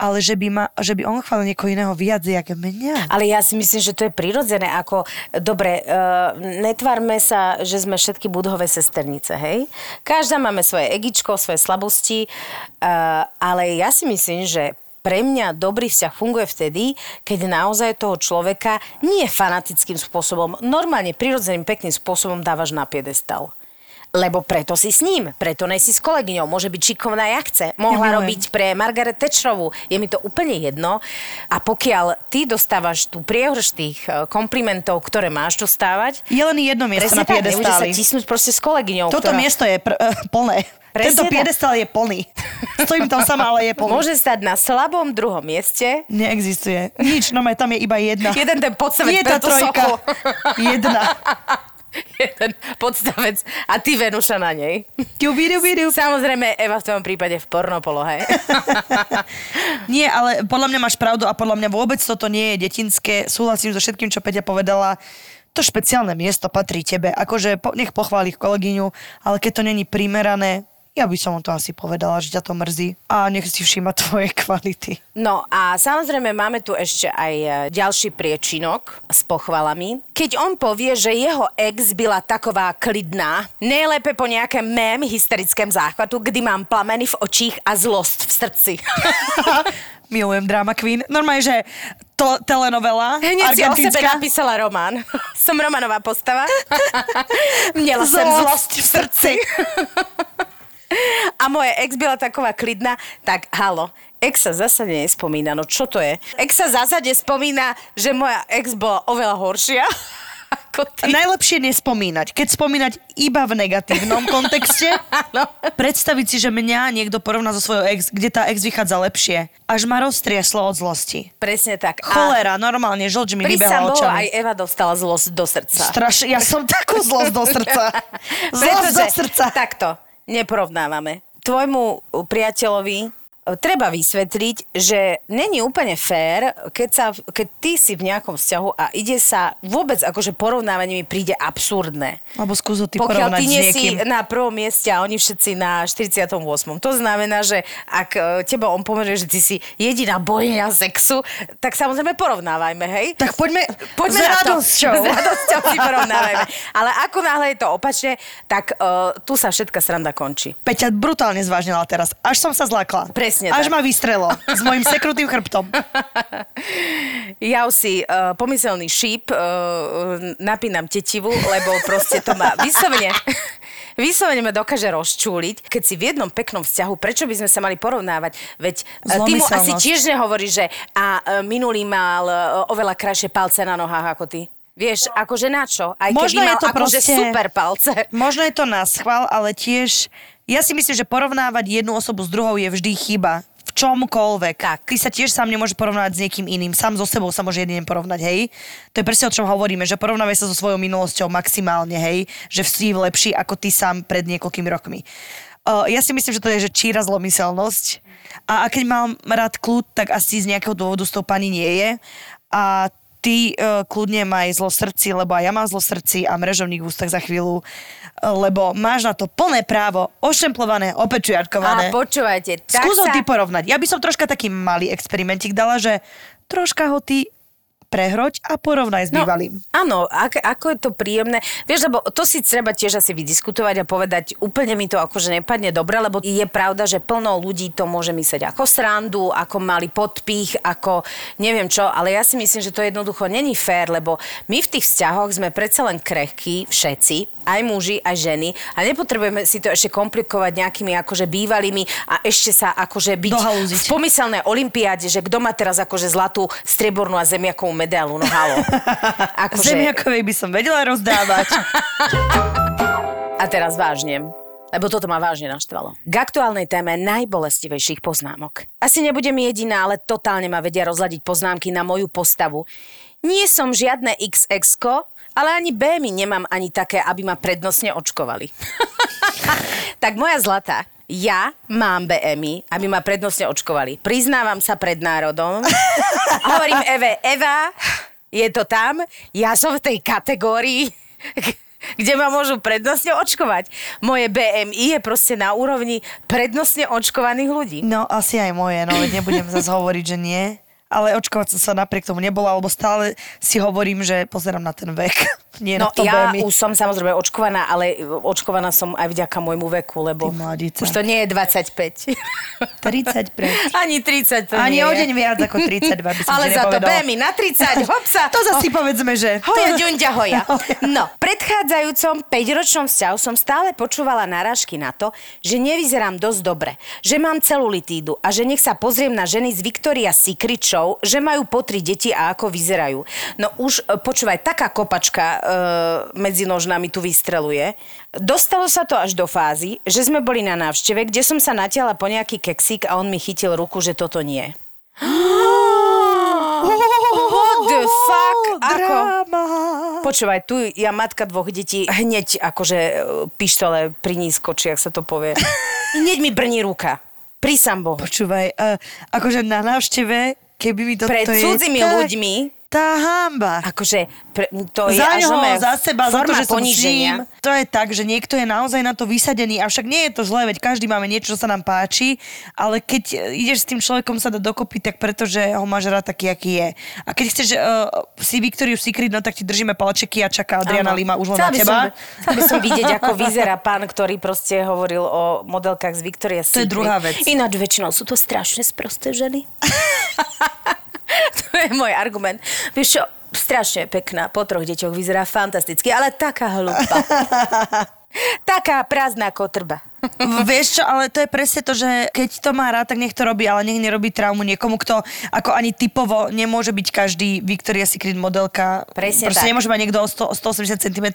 ale že by, ma, že by on chválil niekoho iného viac, jak mňa. Ale ja si myslím, že to je prirodzené, ako, dobre, uh, netvárme sa, že sme všetky budhové sesternice, hej? Každá máme svoje egičko, svoje slabosti, uh, ale ja si myslím, že pre mňa dobrý vzťah funguje vtedy, keď naozaj toho človeka nie fanatickým spôsobom, normálne, prirodzeným, pekným spôsobom dávaš na piedestal. Lebo preto si s ním, preto nejsi s kolegyňou. Môže byť šikovná, jak chce. Mohla milujem. robiť pre Margaret Thatcherovú. Je mi to úplne jedno. A pokiaľ ty dostávaš tú priehrš tých e, komplimentov, ktoré máš dostávať, Je len jedno miesto na tak, nemôže sa tisnúť proste s kolegyňou. Toto ktorá miesto je pr- uh, plné. Presne Tento tak. piedestál je plný. Stojím tam sama, ale je plný. môže stať na slabom druhom mieste. Neexistuje. Nič, no tam je iba jedna. Jeden ten podstavec Jedna pre tú trojka. sochu. Jedna. Jeden podstavec a ty Venuša na nej. Samozrejme, Eva v tom prípade v pornopolohe. Nie, ale podľa mňa máš pravdu a podľa mňa vôbec toto nie je detinské. Súhlasím so všetkým, čo Peťa povedala. To špeciálne miesto patrí tebe. Akože po, nech pochváli kolegyňu, ale keď to není primerané, ja by som mu to asi povedala, že ťa to mrzí. A nech si všíma tvoje kvality. No a samozrejme máme tu ešte aj e, ďalší priečinok s pochvalami. Keď on povie, že jeho ex byla taková klidná, nejlépe po nejakém mém hysterickém záchvatu, kdy mám plameny v očích a zlost v srdci. Milujem drama queen. Normálne, že to telenovela Hneď si o sebe napísala román. Som romanová postava. Měla jsem zlost v srdci. A moje ex byla taková klidná, tak halo, ex sa zasa nespomína, no čo to je? Ex sa zasa spomína, že moja ex bola oveľa horšia ako ty. Najlepšie nespomínať. Keď spomínať iba v negatívnom kontexte, Áno. predstaviť si, že mňa niekto porovná so svojou ex, kde tá ex vychádza lepšie. Až ma roztriaslo od zlosti. Presne tak. A Cholera, normálne, žlč mi vybehla očami. aj Eva dostala zlosť do srdca. Straš, ja som takú zlosť do srdca. Zlosť do Pretože- srdca. Takto, neporovnávame. Tvojmu priateľovi treba vysvetliť, že není úplne fér, keď, sa, keď ty si v nejakom vzťahu a ide sa vôbec akože porovnávanie mi príde absurdné. Alebo skús ho ty Pokiaľ ty nie si na prvom mieste a oni všetci na 48. To znamená, že ak e, teba on pomôže, že ty si jediná bojňa sexu, tak samozrejme porovnávajme, hej? Tak poďme, Poďme s na to. radosťou. S radosťou si porovnávajme. Ale ako náhle je to opačne, tak uh, tu sa všetka sranda končí. Peťa brutálne zvážnila teraz. Až som sa zlákla. Presne Až tak. ma vystrelo. S mojim sekrutým chrbtom. Ja si uh, pomyselný šíp uh, napínam tetivu, lebo proste to má vyslovene... Vyslovene ma dokáže rozčúliť, keď si v jednom peknom vzťahu, prečo by sme sa mali porovnávať? Veď eh, ty mu asi tiež nehovoríš, že a minulý mal oveľa krajšie palce na nohách ako ty. Vieš, akože na čo? Aj Možno keby je mal to akože proste- super palce. Možno je to na schvál, ale tiež... Ja si myslím, že porovnávať jednu osobu s druhou je vždy chyba. V čomkoľvek. Tak. Ty sa tiež sám nemôže porovnať s niekým iným. Sám so sebou sa môže jedine porovnať, hej. To je presne o čom hovoríme, že porovnávaj sa so svojou minulosťou maximálne, hej. Že si lepší ako ty sám pred niekoľkými rokmi. Uh, ja si myslím, že to je že číra zlomyselnosť. A, a keď mám rád kľud, tak asi z nejakého dôvodu s tou pani nie je. A ty uh, kľudne maj zlo srdci, lebo aj ja mám zlo srdci a mrežovník v ústach za chvíľu, uh, lebo máš na to plné právo, ošemplované, A opečiarkované. počúvajte, tak Skús ho sa... ty porovnať. Ja by som troška taký malý experimentik dala, že troška ho ty prehroď a porovnaj s bývalým. áno, ak, ako je to príjemné. Vieš, lebo to si treba tiež asi vydiskutovať a povedať, úplne mi to akože nepadne dobre, lebo je pravda, že plno ľudí to môže myslieť ako srandu, ako malý podpích, ako neviem čo, ale ja si myslím, že to jednoducho není fér, lebo my v tých vzťahoch sme predsa len krehkí všetci, aj muži, aj ženy a nepotrebujeme si to ešte komplikovať nejakými akože bývalými a ešte sa akože byť v pomyselnej olympiáde, že kto má teraz akože zlatú, striebornú a zemiakovú medailu, no halo. Akože... Zemiakovej by som vedela rozdávať. A teraz vážne, lebo toto ma vážne naštvalo. K aktuálnej téme najbolestivejších poznámok. Asi nebudem jediná, ale totálne ma vedia rozladiť poznámky na moju postavu. Nie som žiadne xx ale ani B mi nemám ani také, aby ma prednostne očkovali. tak moja zlatá, ja mám BMI, aby ma prednostne očkovali. Priznávam sa pred národom. Hovorím Eve, Eva, je to tam, ja som v tej kategórii, kde ma môžu prednostne očkovať. Moje BMI je proste na úrovni prednostne očkovaných ľudí. No asi aj moje, no nebudem zase hovoriť, že nie ale očkovať som sa napriek tomu nebola, lebo stále si hovorím, že pozerám na ten vek. Nie no ja už som samozrejme očkovaná, ale očkovaná som aj vďaka môjmu veku, lebo už to nie je 25. 30 preč. Ani 30 to Ani nie o deň viac ako 32 by som Ale za to. BMI na 30, hopsa. To zase oh. povedzme, že... Hoja, ďunďa, hoja. No, predchádzajúcom 5-ročnom vzťahu som stále počúvala narážky na to, že nevyzerám dosť dobre, že mám celulitídu a že nech sa pozriem na ženy z Victoria Secret Show, že majú po tri deti a ako vyzerajú. No už, e, počúvaj, taká kopačka medzi nožnami tu vystreluje. Dostalo sa to až do fázy, že sme boli na návšteve, kde som sa natiala po nejaký keksík a on mi chytil ruku, že toto nie. What the fuck? Ako? Počúvaj, tu ja matka dvoch detí, hneď akože e, pištole pri ní skočí, ak sa to povie. Hneď mi brní ruka. Prísam Bohu. Počúvaj, uh, akože na návšteve, keby mi to... Pred to je cudzými tak- ľuďmi Tá hamba. Akože pre, to je za oné za seba, za to, že som. To je tak, že niekto je naozaj na to vysadený, avšak nie je to zlé, veď každý máme niečo, čo sa nám páči, ale keď e, ideš s tým človekom sa dať dokopy, tak pretože ho máš rád taký, aký je. A keď chceš uh, si Victoriu Secret, no tak ti držíme palčeky a čaká Adriana Áno. Lima už len na teba. Som, chcela by som vidieť, ako vyzerá pán, ktorý proste hovoril o modelkách z Victoria To je Secret. druhá vec. Ináč väčšinou sú to strašne sprosté ženy. to je môj argument. Vieš čo, strašne pekná, po troch deťoch vyzerá fantasticky, ale taká hlúpa. taká prázdna kotrba. Vieš čo, ale to je presne to, že keď to má rád, tak nech to robí, ale nech nerobí traumu niekomu, kto ako ani typovo nemôže byť každý Victoria's Secret modelka. Presne proste tak. nemôže mať niekto o 100, 180 cm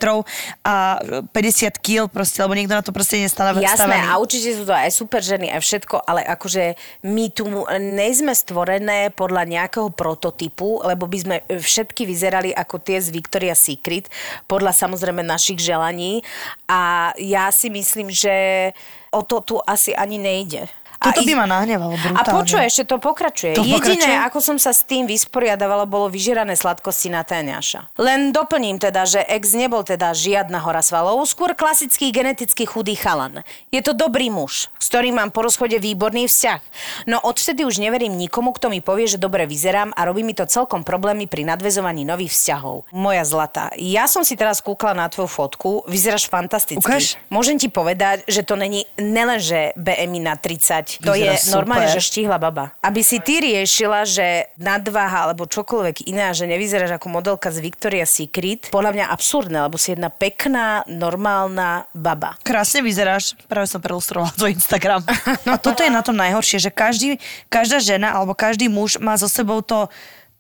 a 50 kg proste, lebo niekto na to proste nestáva. Jasné, a určite sú to aj super ženy, aj všetko, ale akože my tu nejsme stvorené podľa nejakého prototypu, lebo by sme všetky vyzerali ako tie z Victoria's Secret, podľa samozrejme našich želaní. A ja si myslím, že o to tu asi ani nejde. Toto by ma nahnevalo brutálne. A počuj, ešte to pokračuje. To Jediné, pokračuje? ako som sa s tým vysporiadavala, bolo vyžierané sladkosti na téňaša. Len doplním teda, že ex nebol teda žiadna hora svalov, skôr klasický geneticky chudý chalan. Je to dobrý muž, s ktorým mám po rozchode výborný vzťah. No odvtedy už neverím nikomu, kto mi povie, že dobre vyzerám a robí mi to celkom problémy pri nadvezovaní nových vzťahov. Moja zlata, ja som si teraz kúkla na tvoju fotku, vyzeráš fantasticky. Ukáž. Môžem ti povedať, že to není nelenže BMI na 30, to je Vyzeráš normálne, super. že štíhla baba. Aby si ty riešila, že nadváha alebo čokoľvek iné, a že nevyzeráš ako modelka z Victoria's Secret, podľa mňa absurdné, lebo si jedna pekná, normálna baba. Krásne vyzeráš, práve som prelustrovala tvoj Instagram. A toto je na tom najhoršie, že každý, každá žena alebo každý muž má so sebou to,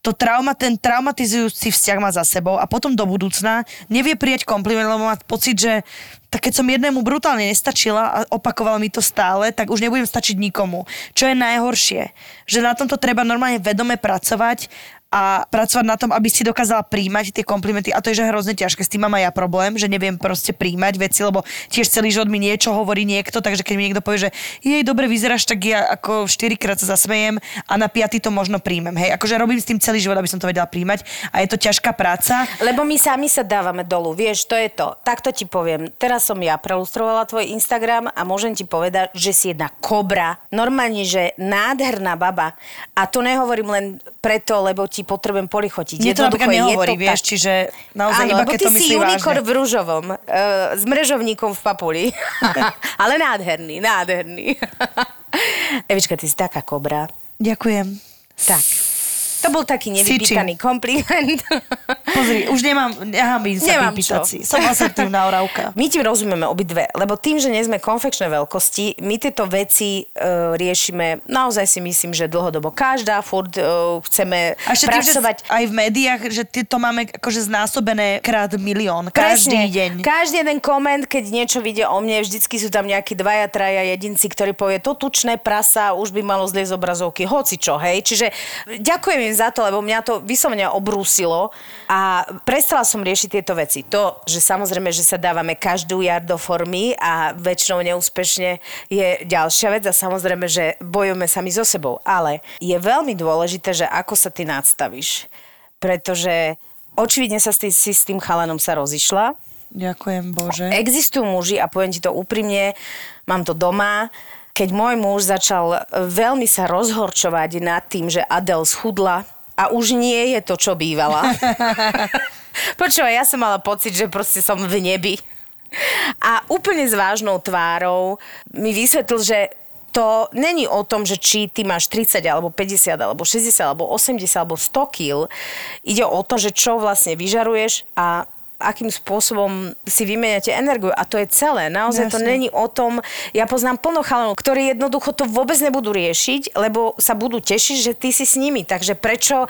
to trauma, ten traumatizujúci vzťah má za sebou a potom do budúcna nevie prijať kompliment, lebo má pocit, že tak keď som jednému brutálne nestačila a opakoval mi to stále, tak už nebudem stačiť nikomu. Čo je najhoršie, že na tomto treba normálne vedome pracovať a pracovať na tom, aby si dokázala príjmať tie komplimenty. A to je že hrozne ťažké. S tým mám aj ja problém, že neviem proste príjmať veci, lebo tiež celý život mi niečo hovorí niekto, takže keď mi niekto povie, že jej dobre vyzeráš, tak ja ako štyrikrát sa zasmejem a na piaty to možno príjmem. Hej, akože robím s tým celý život, aby som to vedela príjmať a je to ťažká práca. Lebo my sami sa dávame dolu, vieš, to je to. Takto ti poviem. Teraz som ja prelustrovala tvoj Instagram a môžem ti povedať, že si jedna kobra. Normálne, že nádherná baba. A to nehovorím len preto, lebo ti potrebujem polichotiť. Mne to napríklad nehovorí, to vieš, tak. čiže naozaj Áno, iba lebo keď to si myslí unikor vážne. v rúžovom, uh, s mrežovníkom v papuli. Ale nádherný, nádherný. Evička, ty si taká kobra. Ďakujem. Tak. To bol taký nevypýtaný kompliment. Pozri, už nemám, nehambím sa Nemám vypýtať. Som asertívna oravka. My ti rozumieme obidve, lebo tým, že nie sme konfekčné veľkosti, my tieto veci e, riešime naozaj si myslím, že dlhodobo každá, furt e, chceme A ešte tým, pracovať aj v médiách, že to máme akože znásobené krát milión. Každý Presne. deň. Každý jeden koment, keď niečo vidie o mne, vždycky sú tam nejakí dvaja, traja jedinci, ktorí povie, to tučné prasa už by malo zliezť z obrazovky, hoci čo, hej. Čiže ďakujem im za to, lebo mňa to vyslovene obrúsilo a prestala som riešiť tieto veci. To, že samozrejme, že sa dávame každú jar do formy a väčšinou neúspešne je ďalšia vec a samozrejme, že bojujeme sami so sebou. Ale je veľmi dôležité, že ako sa ty nadstavíš. Pretože očividne sa s si s tým chalanom sa rozišla. Ďakujem, Bože. Existujú muži, a poviem ti to úprimne, mám to doma, keď môj muž začal veľmi sa rozhorčovať nad tým, že Adel schudla a už nie je to, čo bývala. Počúvaj, ja som mala pocit, že proste som v nebi. A úplne s vážnou tvárou mi vysvetlil, že to není o tom, že či ty máš 30 alebo 50 alebo 60 alebo 80 alebo 100 kg. Ide o to, že čo vlastne vyžaruješ a akým spôsobom si vymeniate energiu. A to je celé. Naozaj to Jasne. není o tom, ja poznám plno chalanov, ktorí jednoducho to vôbec nebudú riešiť, lebo sa budú tešiť, že ty si s nimi. Takže prečo e,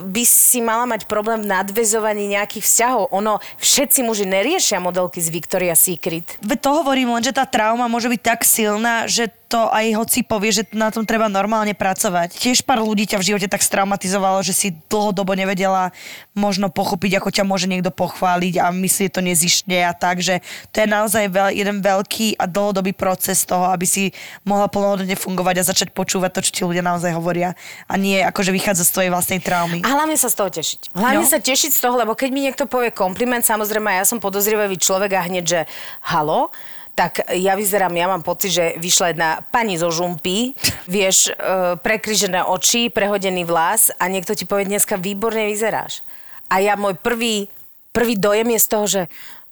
by si mala mať problém v nadvezovaní nejakých vzťahov? Ono, všetci muži neriešia modelky z Victoria's Secret. To hovorím len, že tá trauma môže byť tak silná, že to aj hoci povie, že na tom treba normálne pracovať. Tiež pár ľudí ťa v živote tak straumatizovalo, že si dlhodobo nevedela možno pochopiť, ako ťa môže niekto pochváliť a myslieť to nezištne a tak, že to je naozaj veľ, jeden veľký a dlhodobý proces toho, aby si mohla plnohodnotne fungovať a začať počúvať to, čo ti ľudia naozaj hovoria a nie akože vychádza z tvojej vlastnej traumy. A hlavne sa z toho tešiť. Hlavne No. sa tešiť z toho, lebo keď mi niekto povie kompliment, samozrejme ja som podozrivavý človek a hneď, že halo, tak ja vyzerám, ja mám pocit, že vyšla jedna pani zo žumpy, vieš, e, prekryžené oči, prehodený vlas a niekto ti povie, dneska výborne vyzeráš. A ja môj prvý, prvý dojem je z toho, že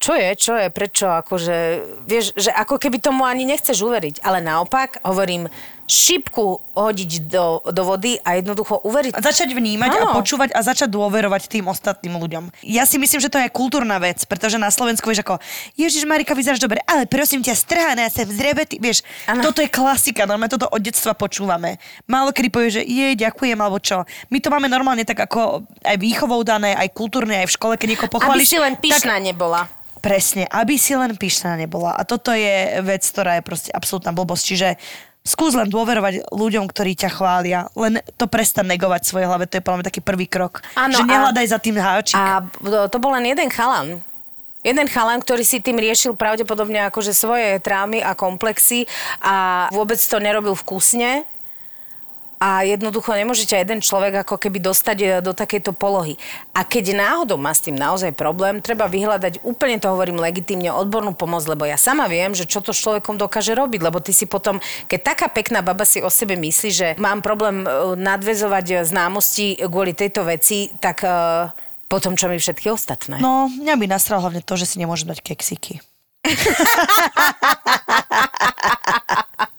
čo je, čo je, prečo, akože, vieš, že ako keby tomu ani nechceš uveriť. Ale naopak, hovorím, šipku hodiť do, do vody a jednoducho uveriť. A začať vnímať Áno. a počúvať a začať dôverovať tým ostatným ľuďom. Ja si myslím, že to je kultúrna vec, pretože na Slovensku vieš ako, Ježiš Marika, vyzeráš dobre, ale prosím ťa, strhaná sem zrebety, vieš, Áno. toto je klasika, normálne toto od detstva počúvame. Málo kedy povie, že je, ďakujem, alebo čo. My to máme normálne tak ako aj výchovou dané, aj kultúrne, aj v škole, keď niekoho Aby pochváliš. si len tak pyšná nebola. Presne, aby si len pyšná nebola. A toto je vec, ktorá je proste absolútna blbosť. Čiže skús len dôverovať ľuďom, ktorí ťa chvália. Len to prestan negovať v svojej hlave. To je podľa mňa taký prvý krok. Áno, že a- nehľadaj za tým háčik. A to, to bol len jeden chalan. Jeden chalan, ktorý si tým riešil pravdepodobne akože svoje trámy a komplexy a vôbec to nerobil vkusne. A jednoducho nemôže ťa jeden človek ako keby dostať e, do takejto polohy. A keď náhodou má s tým naozaj problém, treba vyhľadať, úplne to hovorím legitímne, odbornú pomoc, lebo ja sama viem, že čo to s človekom dokáže robiť, lebo ty si potom, keď taká pekná baba si o sebe myslí, že mám problém e, nadvezovať e, známosti kvôli tejto veci, tak e, potom čo mi všetky ostatné. No, mňa by nasral hlavne to, že si nemôžem dať keksiky.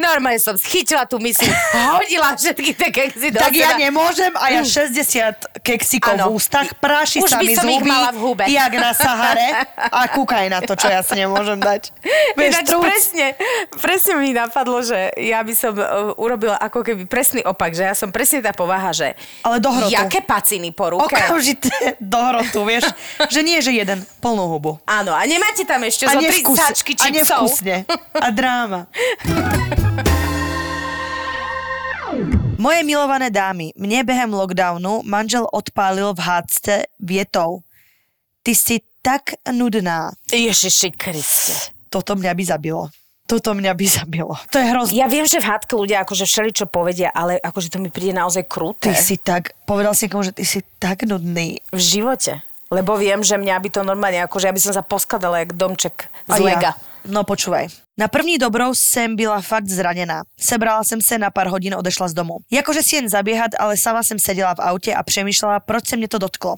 Normálne som schytila tú myseľ, hodila všetky tie keksy do Tak ja nemôžem a ja 60 keksikov Áno. v ústach, práši Už sa mi zuby, mala v hube. jak na Sahare a kúkaj na to, čo ja si nemôžem dať. Ináč trúc. presne, presne mi napadlo, že ja by som uh, urobila ako keby presný opak, že ja som presne tá povaha, že Ale do hrotu. jaké paciny po ruke. Okamžite do hrotu, vieš, že nie, že jeden, plnú hubu. Áno, a nemáte tam ešte A, zo tri nevkus, sáčky a čipsov. nevkusne. A dráma. Moje milované dámy, mne behem lockdownu manžel odpálil v hádzce vietou. Ty si tak nudná. Ježiši Kriste. Toto mňa by zabilo. Toto mňa by zabilo. To je hrozné. Ja viem, že v hádke ľudia akože všeličo povedia, ale akože to mi príde naozaj kruté Ty si tak, povedal si komu, že ty si tak nudný. v živote. Lebo viem, že mňa by to normálne, akože ja by som sa poskladala jak domček z lega. Ja. No počúvaj. Na první dobrou jsem byla fakt zraněná. Sebrala jsem se na pár hodin, odešla z domu. Jakože si jen zaběhat, ale sama jsem seděla v autě a přemýšlela, proč se mě to dotklo.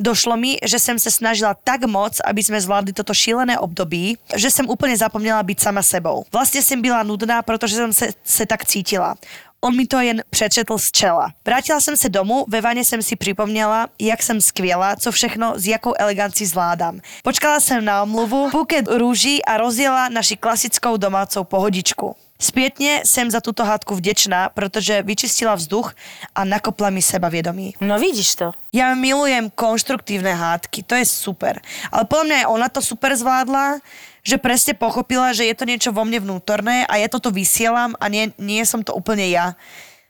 Došlo mi, že jsem se snažila tak moc, aby jsme zvládli toto šílené období, že jsem úplně zapomněla být sama sebou. Vlastně jsem byla nudná, protože jsem se, se tak cítila. On mi to jen přečetl z čela. Vrátila jsem se domů, ve vaně jsem si připomněla, jak jsem skvělá, co všechno s jakou elegancí zvládám. Počkala jsem na omluvu, buket růží a rozjela naši klasickou domácou pohodičku. Spietne jsem za túto hádku vdečná, pretože vyčistila vzduch a nakopla mi sebavědomí. No vidíš to. Ja milujem konštruktívne hádky, to je super. Ale podľa mňa aj ona to super zvládla, že presne pochopila, že je to niečo vo mne vnútorné a ja toto vysielam a nie, nie som to úplne ja.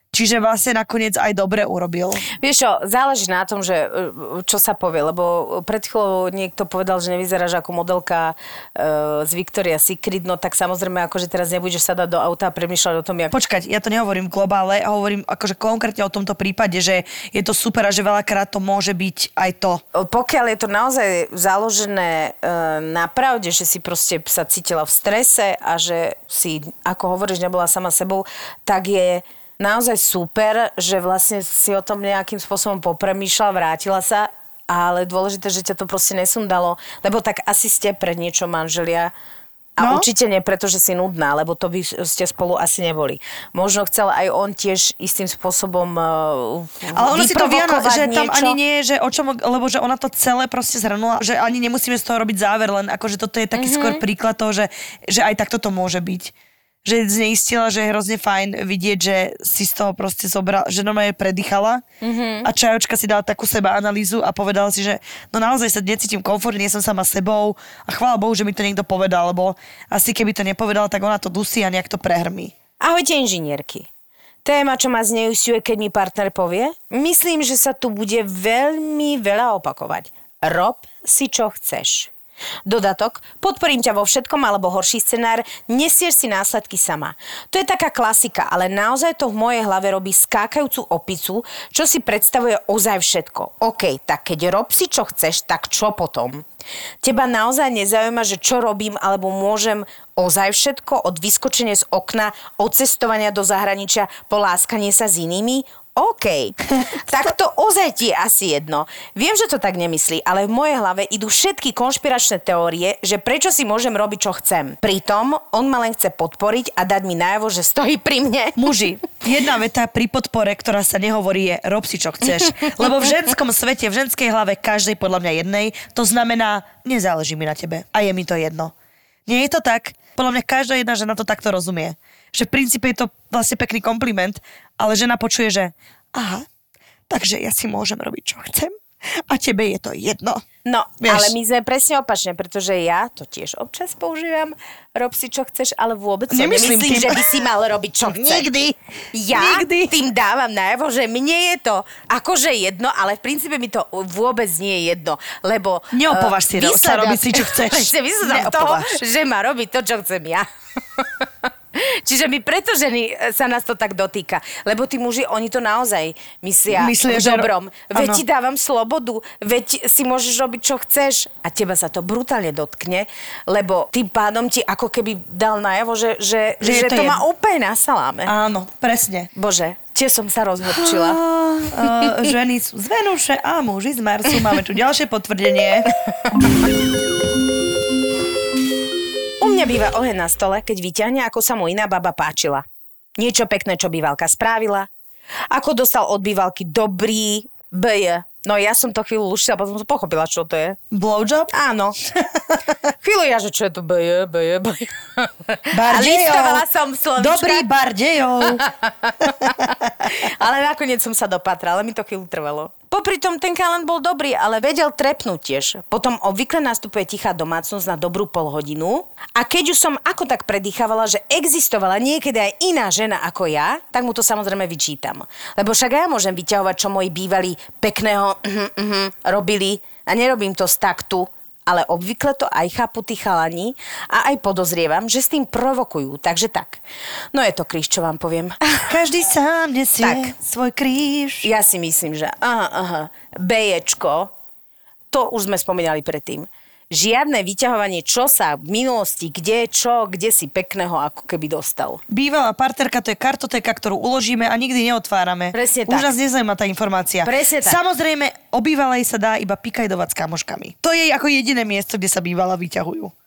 Čiže vlastne nakoniec aj dobre urobil. Vieš čo, záleží na tom, že e, čo sa povie, lebo pred chvíľou niekto povedal, že nevyzeráš ako modelka uh, z Victoria's Secret, no tak samozrejme, akože teraz nebudeš sa dať do auta a premýšľať o tom, jak... Počkať, ja to nehovorím globále, hovorím akože konkrétne o tomto prípade, že je to super a že veľakrát to môže byť aj to. Pokiaľ je to naozaj založené uh, na pravde, že si proste sa cítila v strese a že si, ako hovoríš, nebola sama sebou, tak je naozaj super, že vlastne si o tom nejakým spôsobom popremýšľala, vrátila sa, ale dôležité, že ťa to proste nesundalo, lebo tak asi ste pre niečo manželia a no? určite nie preto, že si nudná, lebo to by ste spolu asi neboli. Možno chcel aj on tiež istým spôsobom uh, Ale ono si to vie, že niečo. tam ani nie je, že o čom, lebo že ona to celé proste zhrnula, že ani nemusíme z toho robiť záver, len akože toto je taký mm-hmm. skôr príklad toho, že, že aj takto to môže byť že zneistila, že je hrozne fajn vidieť, že si z toho proste zobral, že normálne predýchala mm-hmm. a čajočka si dala takú seba analýzu a povedala si, že no naozaj sa necítim komfortne, nie som sama sebou a chvála Bohu, že mi to niekto povedal, lebo asi keby to nepovedal, tak ona to dusí a nejak to prehrmí. Ahojte inžinierky. Téma, čo ma zneistuje, keď mi partner povie, myslím, že sa tu bude veľmi veľa opakovať. Rob si, čo chceš. Dodatok, podporím ťa vo všetkom alebo horší scenár, nesieš si následky sama. To je taká klasika, ale naozaj to v mojej hlave robí skákajúcu opicu, čo si predstavuje ozaj všetko. OK, tak keď rob si čo chceš, tak čo potom? Teba naozaj nezaujíma, že čo robím alebo môžem ozaj všetko od vyskočenia z okna, od cestovania do zahraničia po láskanie sa s inými? OK, tak to ozaj ti je asi jedno. Viem, že to tak nemyslí, ale v mojej hlave idú všetky konšpiračné teórie, že prečo si môžem robiť, čo chcem. Pritom on ma len chce podporiť a dať mi najavo, že stojí pri mne. Muži, jedna veta pri podpore, ktorá sa nehovorí je rob si, čo chceš. Lebo v ženskom svete, v ženskej hlave každej podľa mňa jednej, to znamená nezáleží mi na tebe a je mi to jedno. Nie je to tak? Podľa mňa každá jedna žena to takto rozumie že v princípe je to vlastne pekný kompliment, ale žena počuje, že aha, takže ja si môžem robiť, čo chcem a tebe je to jedno. No, Vieš? ale my sme presne opačne, pretože ja to tiež občas používam, rob si čo chceš, ale vôbec nemyslím, tým... že by si mal robiť čo chceš. Nikdy. Ja Nikdy. tým dávam najavo, že mne je to akože jedno, ale v princípe mi to vôbec nie je jedno, lebo... Neopovaž uh, si sa robiť si čo chceš. Výsledok toho, že má robiť to, čo chcem ja. Čiže my preto ženy e, sa nás to tak dotýka. Lebo tí muži, oni to naozaj myslia, myslia v dobrom. Že... Veď ti dávam slobodu, veď si môžeš robiť, čo chceš. A teba sa to brutálne dotkne, lebo tým pádom ti ako keby dal najavo, že, že, že, že to, to má úplne na saláme. Áno, presne. Bože, tiež som sa rozhorčila. Uh, ženy sú z Venuše a muži z Marsu. Máme tu ďalšie potvrdenie. mňa býva oheň na stole, keď vyťahne, ako sa mu iná baba páčila. Niečo pekné, čo bývalka spravila. Ako dostal od bývalky dobrý BJ. No ja som to chvíľu luštila, potom som pochopila, čo to je. Blowjob? Áno. chvíľu ja, že čo je to BJ, BJ, BJ. Bardejov. A som slovička. Dobrý Bardejov. ale nakoniec som sa dopatrala, mi to chvíľu trvalo. Popri tom ten kalend bol dobrý, ale vedel trepnúť tiež. Potom obvykle nastupuje tichá domácnosť na dobrú polhodinu a keď už som ako tak predýchávala, že existovala niekedy aj iná žena ako ja, tak mu to samozrejme vyčítam. Lebo však ja môžem vyťahovať, čo moji bývali pekného uh-huh, uh-huh, robili a nerobím to z taktu, ale obvykle to aj chápu tí chalani a aj podozrievam, že s tým provokujú. Takže tak. No je to kríž, čo vám poviem. Každý sám nesie tak. svoj kríž. Ja si myslím, že aha, aha, Beječko, to už sme spomínali predtým žiadne vyťahovanie, čo sa v minulosti, kde, čo, kde si pekného ako keby dostal. Bývalá partnerka to je kartotéka, ktorú uložíme a nikdy neotvárame. Presne tak. Už nás nezaujíma tá informácia. Presne tak. Samozrejme, o bývalej sa dá iba pikajdovať s kamoškami. To je ako jediné miesto, kde sa bývala vyťahujú.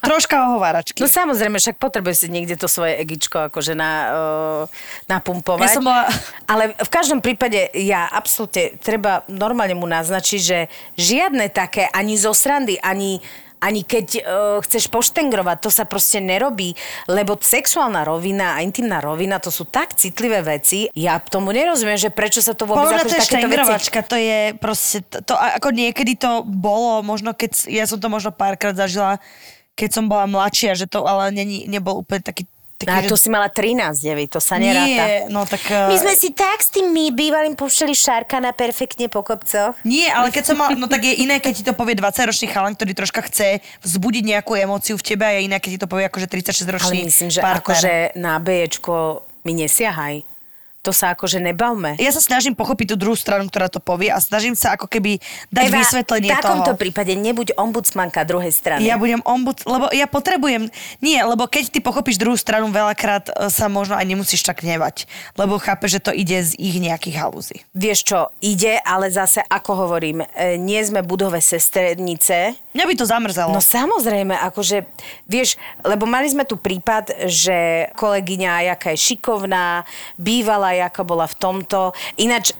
Troška ohováračky. No samozrejme, však potrebuje si niekde to svoje egičko akože na, uh, napumpovať. Ja som bola- Ale v každom prípade ja absolútne treba normálne mu naznačiť, že žiadne také ani zo srandy, ani ani keď uh, chceš poštengrovať, to sa proste nerobí, lebo sexuálna rovina a intimná rovina, to sú tak citlivé veci. Ja tomu nerozumiem, že prečo sa to vôbec Podľa akože to je takéto veci... to je proste, to, to ako niekedy to bolo, možno keď, ja som to možno párkrát zažila, keď som bola mladšia, že to ale není, nebol úplne taký, taký a že... to si mala 13, devi, to sa neráta. Nie, no tak... My eh, sme si tak s tým my bývalým púšťali šárkana perfektne po kopcoch. Nie, ale keď som mal, no tak je iné, keď ti to povie 20-ročný chalan, ktorý troška chce vzbudiť nejakú emóciu v tebe a je iné, keď ti to povie akože 36-ročný Ale myslím, že partner. akože na Bčko mi nesiahaj. To sa akože nebavme. Ja sa snažím pochopiť tú druhú stranu, ktorá to povie a snažím sa ako keby dať Eva, vysvetlenie v takomto toho. prípade nebuď ombudsmanka druhej strany. Ja budem ombud, lebo ja potrebujem, nie, lebo keď ty pochopíš druhú stranu, veľakrát e, sa možno aj nemusíš tak nevať, lebo chápe, že to ide z ich nejakých halúzí. Vieš čo, ide, ale zase, ako hovorím, e, nie sme budové sesternice. Mňa by to zamrzelo. No samozrejme, akože, vieš, lebo mali sme tu prípad, že kolegyňa, jaká je šikovná, bývala, jaká bola v tomto. Ináč,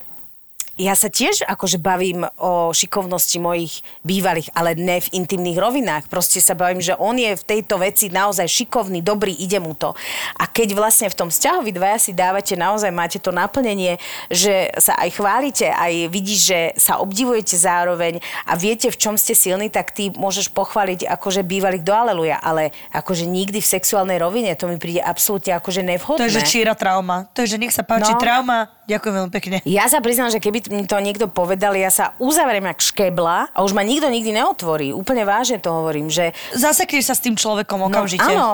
ja sa tiež akože bavím o šikovnosti mojich bývalých, ale ne v intimných rovinách. Proste sa bavím, že on je v tejto veci naozaj šikovný, dobrý, ide mu to. A keď vlastne v tom vzťahu vy dvaja si dávate, naozaj máte to naplnenie, že sa aj chválite, aj vidíš, že sa obdivujete zároveň a viete, v čom ste silní, tak ty môžeš pochváliť akože bývalých do aleluja, ale akože nikdy v sexuálnej rovine, to mi príde absolútne akože nevhodné. To je, že číra trauma. To je, že nech sa páči No. trauma. Ďakujem veľmi pekne. Ja sa priznám, že keby mi to niekto povedal, ja sa uzavriem jak škebla a už ma nikto nikdy neotvorí. Úplne vážne to hovorím, že... Zasekneš sa s tým človekom okamžite. No, áno.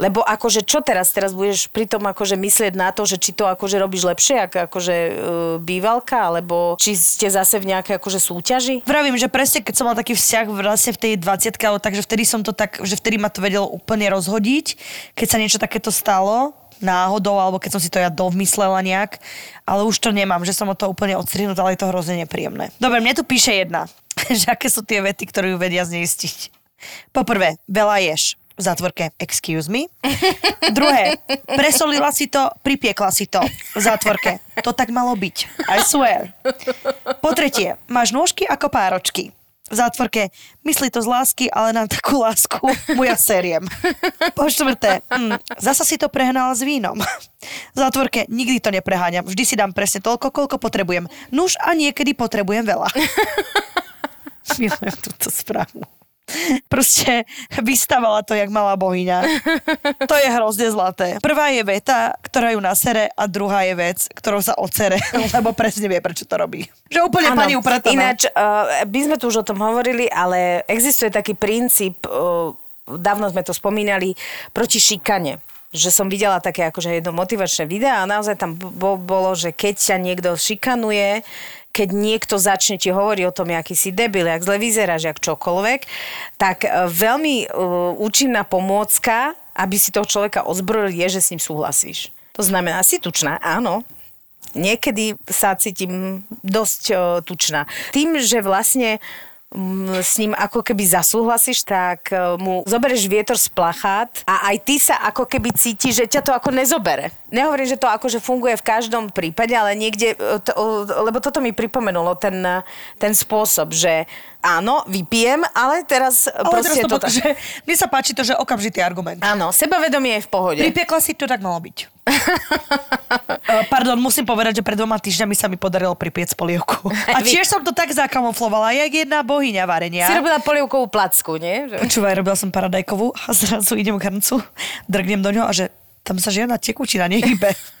Lebo akože čo teraz? Teraz budeš pritom akože myslieť na to, že či to akože robíš lepšie ako akože e, bývalka, alebo či ste zase v nejakej akože súťaži? Vravím, že presne keď som mal taký vzťah vlastne v tej 20 ale takže vtedy som to tak, že vtedy ma to vedelo úplne rozhodiť, keď sa niečo takéto stalo náhodou, alebo keď som si to ja dovmyslela nejak, ale už to nemám, že som o to úplne odstrihnutá, ale je to hrozne nepríjemné. Dobre, mne tu píše jedna, že aké sú tie vety, ktoré ju vedia zneistiť. Poprvé, veľa ješ. V zátvorke, excuse me. Druhé, presolila si to, pripiekla si to. V zátvorke, to tak malo byť. I swear. Po tretie, máš nôžky ako páročky. V zátvorke, myslí to z lásky, ale na takú lásku mu ja seriem. Po štvrté, mm, zasa si to prehnala s vínom. V zátvorke, nikdy to nepreháňam, vždy si dám presne toľko, koľko potrebujem. Nuž a niekedy potrebujem veľa. Milujem túto správu. Proste vystavala to, jak malá bohyňa. To je hrozne zlaté. Prvá je veta, ktorá ju nasere a druhá je vec, ktorou sa ocere, lebo presne vie, prečo to robí. Že úplne Áno, pani uprataná. Ináč, uh, by sme tu už o tom hovorili, ale existuje taký princíp, uh, dávno sme to spomínali, proti šikane že som videla také akože jedno motivačné video a naozaj tam bo- bolo, že keď ťa niekto šikanuje, keď niekto začne ti hovoriť o tom, aký si debil, jak zle vyzeráš, jak čokoľvek, tak e, veľmi uh, účinná pomôcka, aby si toho človeka ozbrojil, je, že s ním súhlasíš. To znamená, si tučná, áno, niekedy sa cítim dosť uh, tučná. Tým, že vlastne s ním ako keby zasúhlasíš, tak uh, mu zoberieš vietor z plachát a aj ty sa ako keby cítiš, že ťa to ako nezobere. Nehovorím, že to akože funguje v každom prípade, ale niekde, uh, to, lebo toto mi pripomenulo ten, uh, ten spôsob, že áno, vypijem, ale teraz Ale proste teraz to, to... že mne sa páči to, že okamžitý argument. Áno, sebavedomie je v pohode. Pripiekla si, to tak malo byť. Uh, Pardon, musím povedať, že pred dvoma týždňami sa mi podarilo pripiec polievku. A tiež som to tak zakamuflovala, jak jedna bohyňa varenia. Si robila polievkovú placku, nie? Že- Počúvaj, robila som paradajkovú a zrazu idem k hrncu, drgnem do ňoho a že tam sa žiadna tekutina nehybe.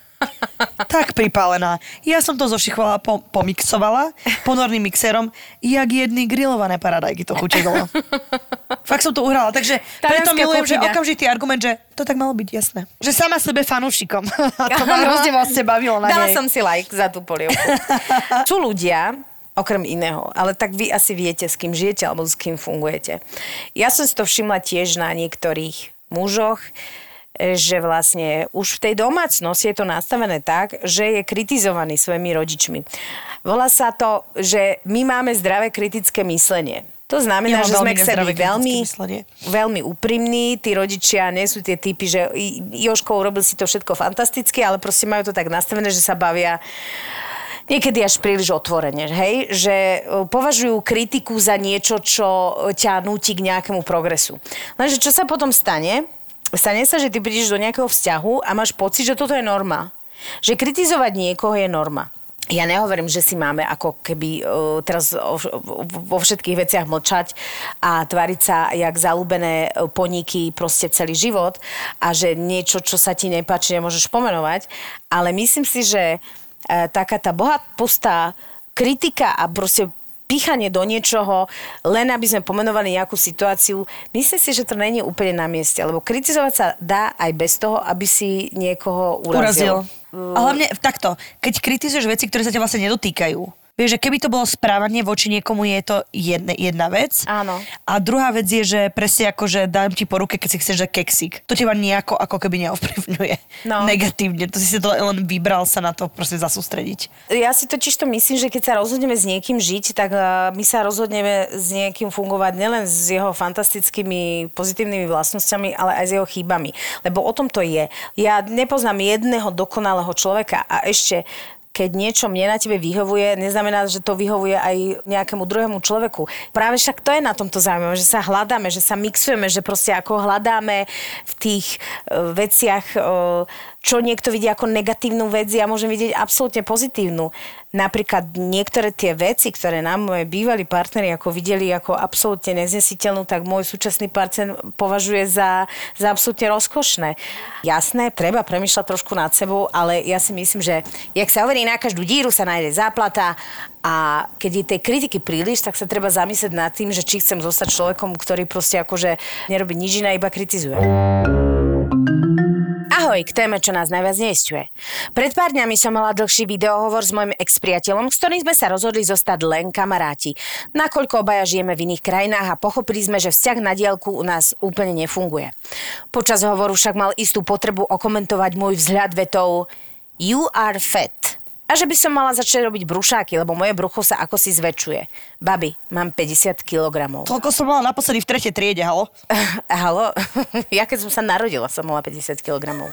tak pripálená. Ja som to zošichvala, po, pomixovala ponorným mixerom, jak jedny grillované paradajky to chutilo. Fakt som to uhrala, takže preto Talianská milujem, že kuchyňa. okamžitý argument, že to tak malo byť, jasné. Že sama sebe fanúšikom. A to ma hrozne vlastne bavilo na Dala nej. som si like za tú polievku. Sú ľudia, okrem iného, ale tak vy asi viete, s kým žijete alebo s kým fungujete. Ja som si to všimla tiež na niektorých mužoch, že vlastne už v tej domácnosti je to nastavené tak, že je kritizovaný svojimi rodičmi. Volá sa to, že my máme zdravé kritické myslenie. To znamená, Ja že sme k sebe veľmi, myslenie. veľmi úprimní. Tí rodičia nie sú tie typy, že Joško urobil si to všetko fantasticky, ale proste majú to tak nastavené, že sa bavia niekedy až príliš otvorene, hej? Že e, považujú kritiku za niečo, čo ťa núti k nejakému progresu. Lenže čo sa potom stane? Stane sa, že ty prídeš do nejakého vzťahu a máš pocit, že toto je norma. Že kritizovať niekoho je norma. Ja nehovorím, že si máme ako keby uh, teraz o, vo- všetkých veciach mlčať a tváriť sa jak zalúbené uh, poníky proste celý život a že niečo, čo sa ti nepáči, nemôžeš pomenovať. Ale myslím si, že uh, taká tá bohatpustá kritika a proste píchanie do niečoho, len aby sme pomenovali nejakú situáciu, myslím si, že to není úplne na mieste, lebo kritizovať sa dá aj bez toho, aby si niekoho urazil. Urazil. A hlavne takto, keď kritizuješ veci, ktoré sa ťa vlastne nedotýkajú. Vieš, že keby to bolo správanie voči niekomu, je to jedna, jedna vec. Áno. A druhá vec je, že presne ako, že dám ti po ruke, keď si chceš, že keksik. To teba nejako ako keby neovplyvňuje. No. Negatívne. To si si to len vybral sa na to proste zasústrediť. Ja si totiž to myslím, že keď sa rozhodneme s niekým žiť, tak uh, my sa rozhodneme s niekým fungovať nielen s jeho fantastickými pozitívnymi vlastnosťami, ale aj s jeho chýbami. Lebo o tom to je. Ja nepoznám jedného dokonalého človeka a ešte keď niečo mne na tebe vyhovuje, neznamená, že to vyhovuje aj nejakému druhému človeku. Práve však to je na tomto zaujímavé, že sa hľadáme, že sa mixujeme, že proste ako hľadáme v tých uh, veciach, uh, čo niekto vidí ako negatívnu vec, ja môžem vidieť absolútne pozitívnu. Napríklad niektoré tie veci, ktoré nám moje bývalí partneri ako videli ako absolútne neznesiteľnú, tak môj súčasný partner považuje za, za absolútne rozkošné. Jasné, treba premyšľať trošku nad sebou, ale ja si myslím, že jak sa hovorí, na každú díru sa nájde záplata a keď je tej kritiky príliš, tak sa treba zamyslieť nad tým, že či chcem zostať človekom, ktorý proste akože nerobí nič iné, iba kritizuje. Ahoj, k téme, čo nás najviac neistuje. Pred pár dňami som mala dlhší videohovor s mojim ex-priateľom, s ktorým sme sa rozhodli zostať len kamaráti. Nakoľko obaja žijeme v iných krajinách a pochopili sme, že vzťah na dielku u nás úplne nefunguje. Počas hovoru však mal istú potrebu okomentovať môj vzhľad vetou You are fat. A že by som mala začať robiť brušáky, lebo moje brucho sa ako si zväčšuje. Babi, mám 50 kg. Toľko som mala naposledy v tretej triede, halo? Halo? Ja keď som sa narodila, som mala 50 kg.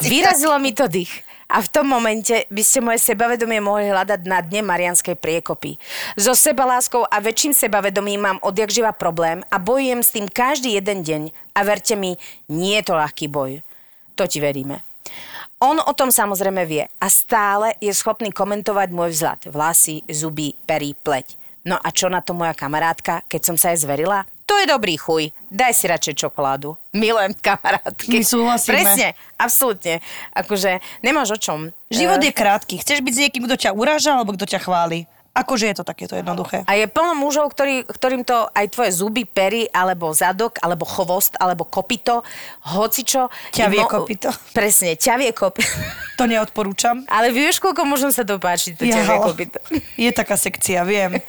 Vyrazilo mi to dých. A v tom momente by ste moje sebavedomie mohli hľadať na dne Marianskej priekopy. So sebaláskou a väčším sebavedomím mám odjak živa problém a bojujem s tým každý jeden deň. A verte mi, nie je to ľahký boj. To ti veríme. On o tom samozrejme vie a stále je schopný komentovať môj vzhľad. Vlasy, zuby, pery, pleť. No a čo na to moja kamarátka, keď som sa jej zverila? To je dobrý chuj. Daj si radšej čokoládu. Milujem kamarátky. My súhlasíme. Presne, absolútne. Akože nemáš o čom. Život Eh, je krátky. Chceš byť s niekým, kto ťa uráža, alebo kto ťa chváli? Akože je to takéto jednoduché. A je plno mužov, ktorý, ktorým to aj tvoje zuby, pery, alebo zadok, alebo chvost, alebo kopito, hocičo. Ťa je vie kopyto. Presne, ťa vie kopito. To neodporúčam. Ale vieš, koľko mužom sa to páči, to ťa vie halo. kopito. Je taká sekcia, viem.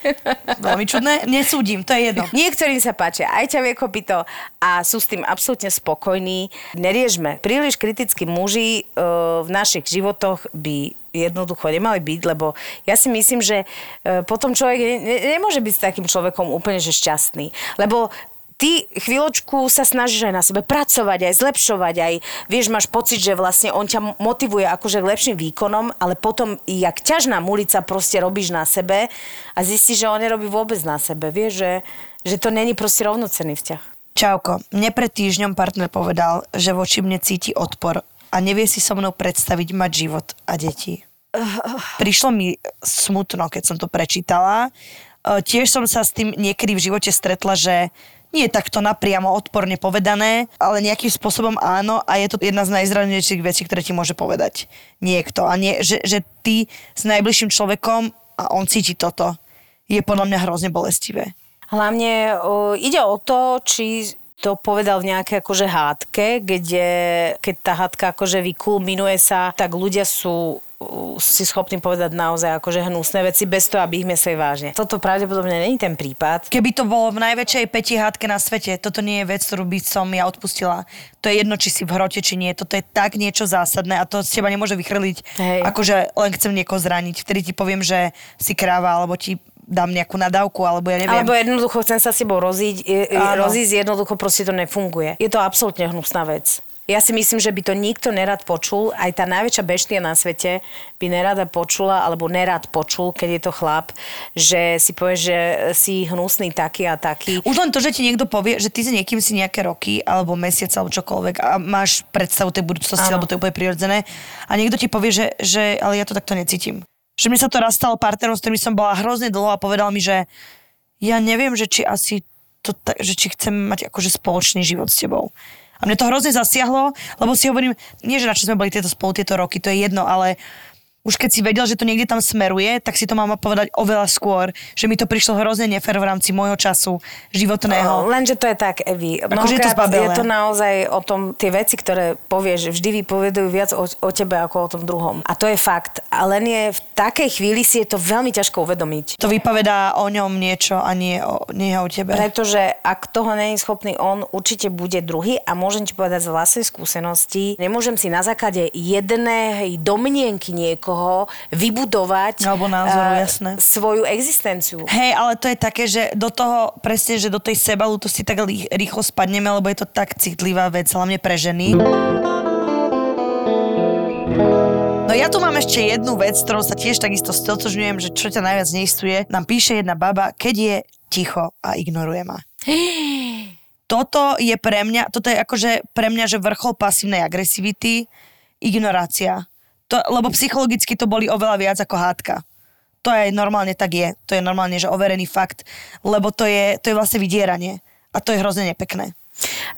Veľmi čudné. Nesúdim, to je jedno. Niektorým sa páčia aj ťa vie kopito a sú s tým absolútne spokojní. Neriežme. Príliš kritickí muži e, v našich životoch by jednoducho nemali byť, lebo ja si myslím, že e, potom človek ne, ne- nemôže byť s takým človekom úplne že šťastný. Lebo ty chvíľočku sa snažíš aj na sebe pracovať, aj zlepšovať, aj vieš, máš pocit, že vlastne on ťa motivuje akože k lepším výkonom, ale potom, jak ťažná mulica proste robíš na sebe a zistíš, že on nerobí vôbec na sebe. Vieš, že, že to není proste rovnocenný vzťah. Čauko, mne pred týždňom partner povedal, že voči mne cíti odpor a nevie si so mnou predstaviť mať život a deti. Prišlo mi smutno, keď som to prečítala. E, Tiež som sa s tým niekedy v živote stretla, že nie je takto napriamo odporne povedané, ale nejakým spôsobom áno a je to jedna z najzranejších vecí, ktoré ti môže povedať niekto. A nie, že, že ty s najbližším človekom a on cíti toto, je podľa mňa hrozne bolestivé. Hlavne o, ide o to, či to povedal v nejakej akože hádke, kde, keď tá hádka akože vykulminuje sa, tak ľudia sú uh, si schopní povedať naozaj akože hnusné veci bez toho, aby ich mysleli vážne. Toto pravdepodobne není ten prípad. Keby to bolo v najväčšej peti hádke na svete, toto nie je vec, ktorú by som ja odpustila. To je jedno, či si v hrote, či nie. Toto je tak niečo zásadné a to z teba nemôže vychrliť, Hej. akože len chcem niekoho zraniť. Vtedy ti poviem, že si kráva, alebo ti dám nejakú nadávku, alebo ja neviem. Alebo jednoducho chcem sa s tebou rozísť, rozísť, jednoducho proste to nefunguje. Je to absolútne hnusná vec. Ja si myslím, že by to nikto nerad počul, aj tá najväčšia beštia na svete by nerada počula, alebo nerad počul, keď je to chlap, že si povie, že si hnusný taký a taký. Už len to, že ti niekto povie, že ty s niekým si nejaké roky, alebo mesiac, alebo čokoľvek a máš predstavu tej budúcnosti, alebo to je úplne prirodzené a niekto ti povie, že, že ale ja to takto necítim. Že mi sa to raz stalo partnerom, s ktorým som bola hrozne dlho a povedal mi, že ja neviem, že či asi to, že či chcem mať akože spoločný život s tebou. A mne to hrozne zasiahlo, lebo si hovorím, nie že na čo sme boli tieto spolu tieto roky, to je jedno, ale už keď si vedel, že to niekde tam smeruje, tak si to mám povedať oveľa skôr, že mi to prišlo hrozne nefér v rámci môjho času životného. Lenže to je tak, Evi. Akože je to zbabelé. je to naozaj o tom, tie veci, ktoré povieš, vždy vypovedajú viac o, o tebe ako o tom druhom. A to je fakt. A len je v takej chvíli si je to veľmi ťažko uvedomiť. To vypovedá o ňom niečo a nie o, nie o tebe. Pretože ak toho je schopný on, určite bude druhý a môžem ti povedať z vlastnej skúsenosti, nemôžem si na základe jednej domnienky niekoho vybudovať Alebo názoru, eh, jasné. svoju existenciu. Hej, ale to je také, že do toho, presne, že do tej sebalútosti tak rý- rýchlo spadneme, lebo je to tak citlivá vec, hlavne pre ženy. No ja tu mám ešte jednu vec, ktorou sa tiež takisto stotožňujem, že čo ťa najviac neistuje. Nám píše jedna baba, keď je ticho a ignoruje ma. Toto je pre mňa, toto je akože pre mňa, že vrchol pasívnej agresivity, ignorácia. To, lebo psychologicky to boli oveľa viac ako hádka. To je normálne tak je. To je normálne, že overený fakt. Lebo to je, to je vlastne vydieranie. A to je hrozne nepekné.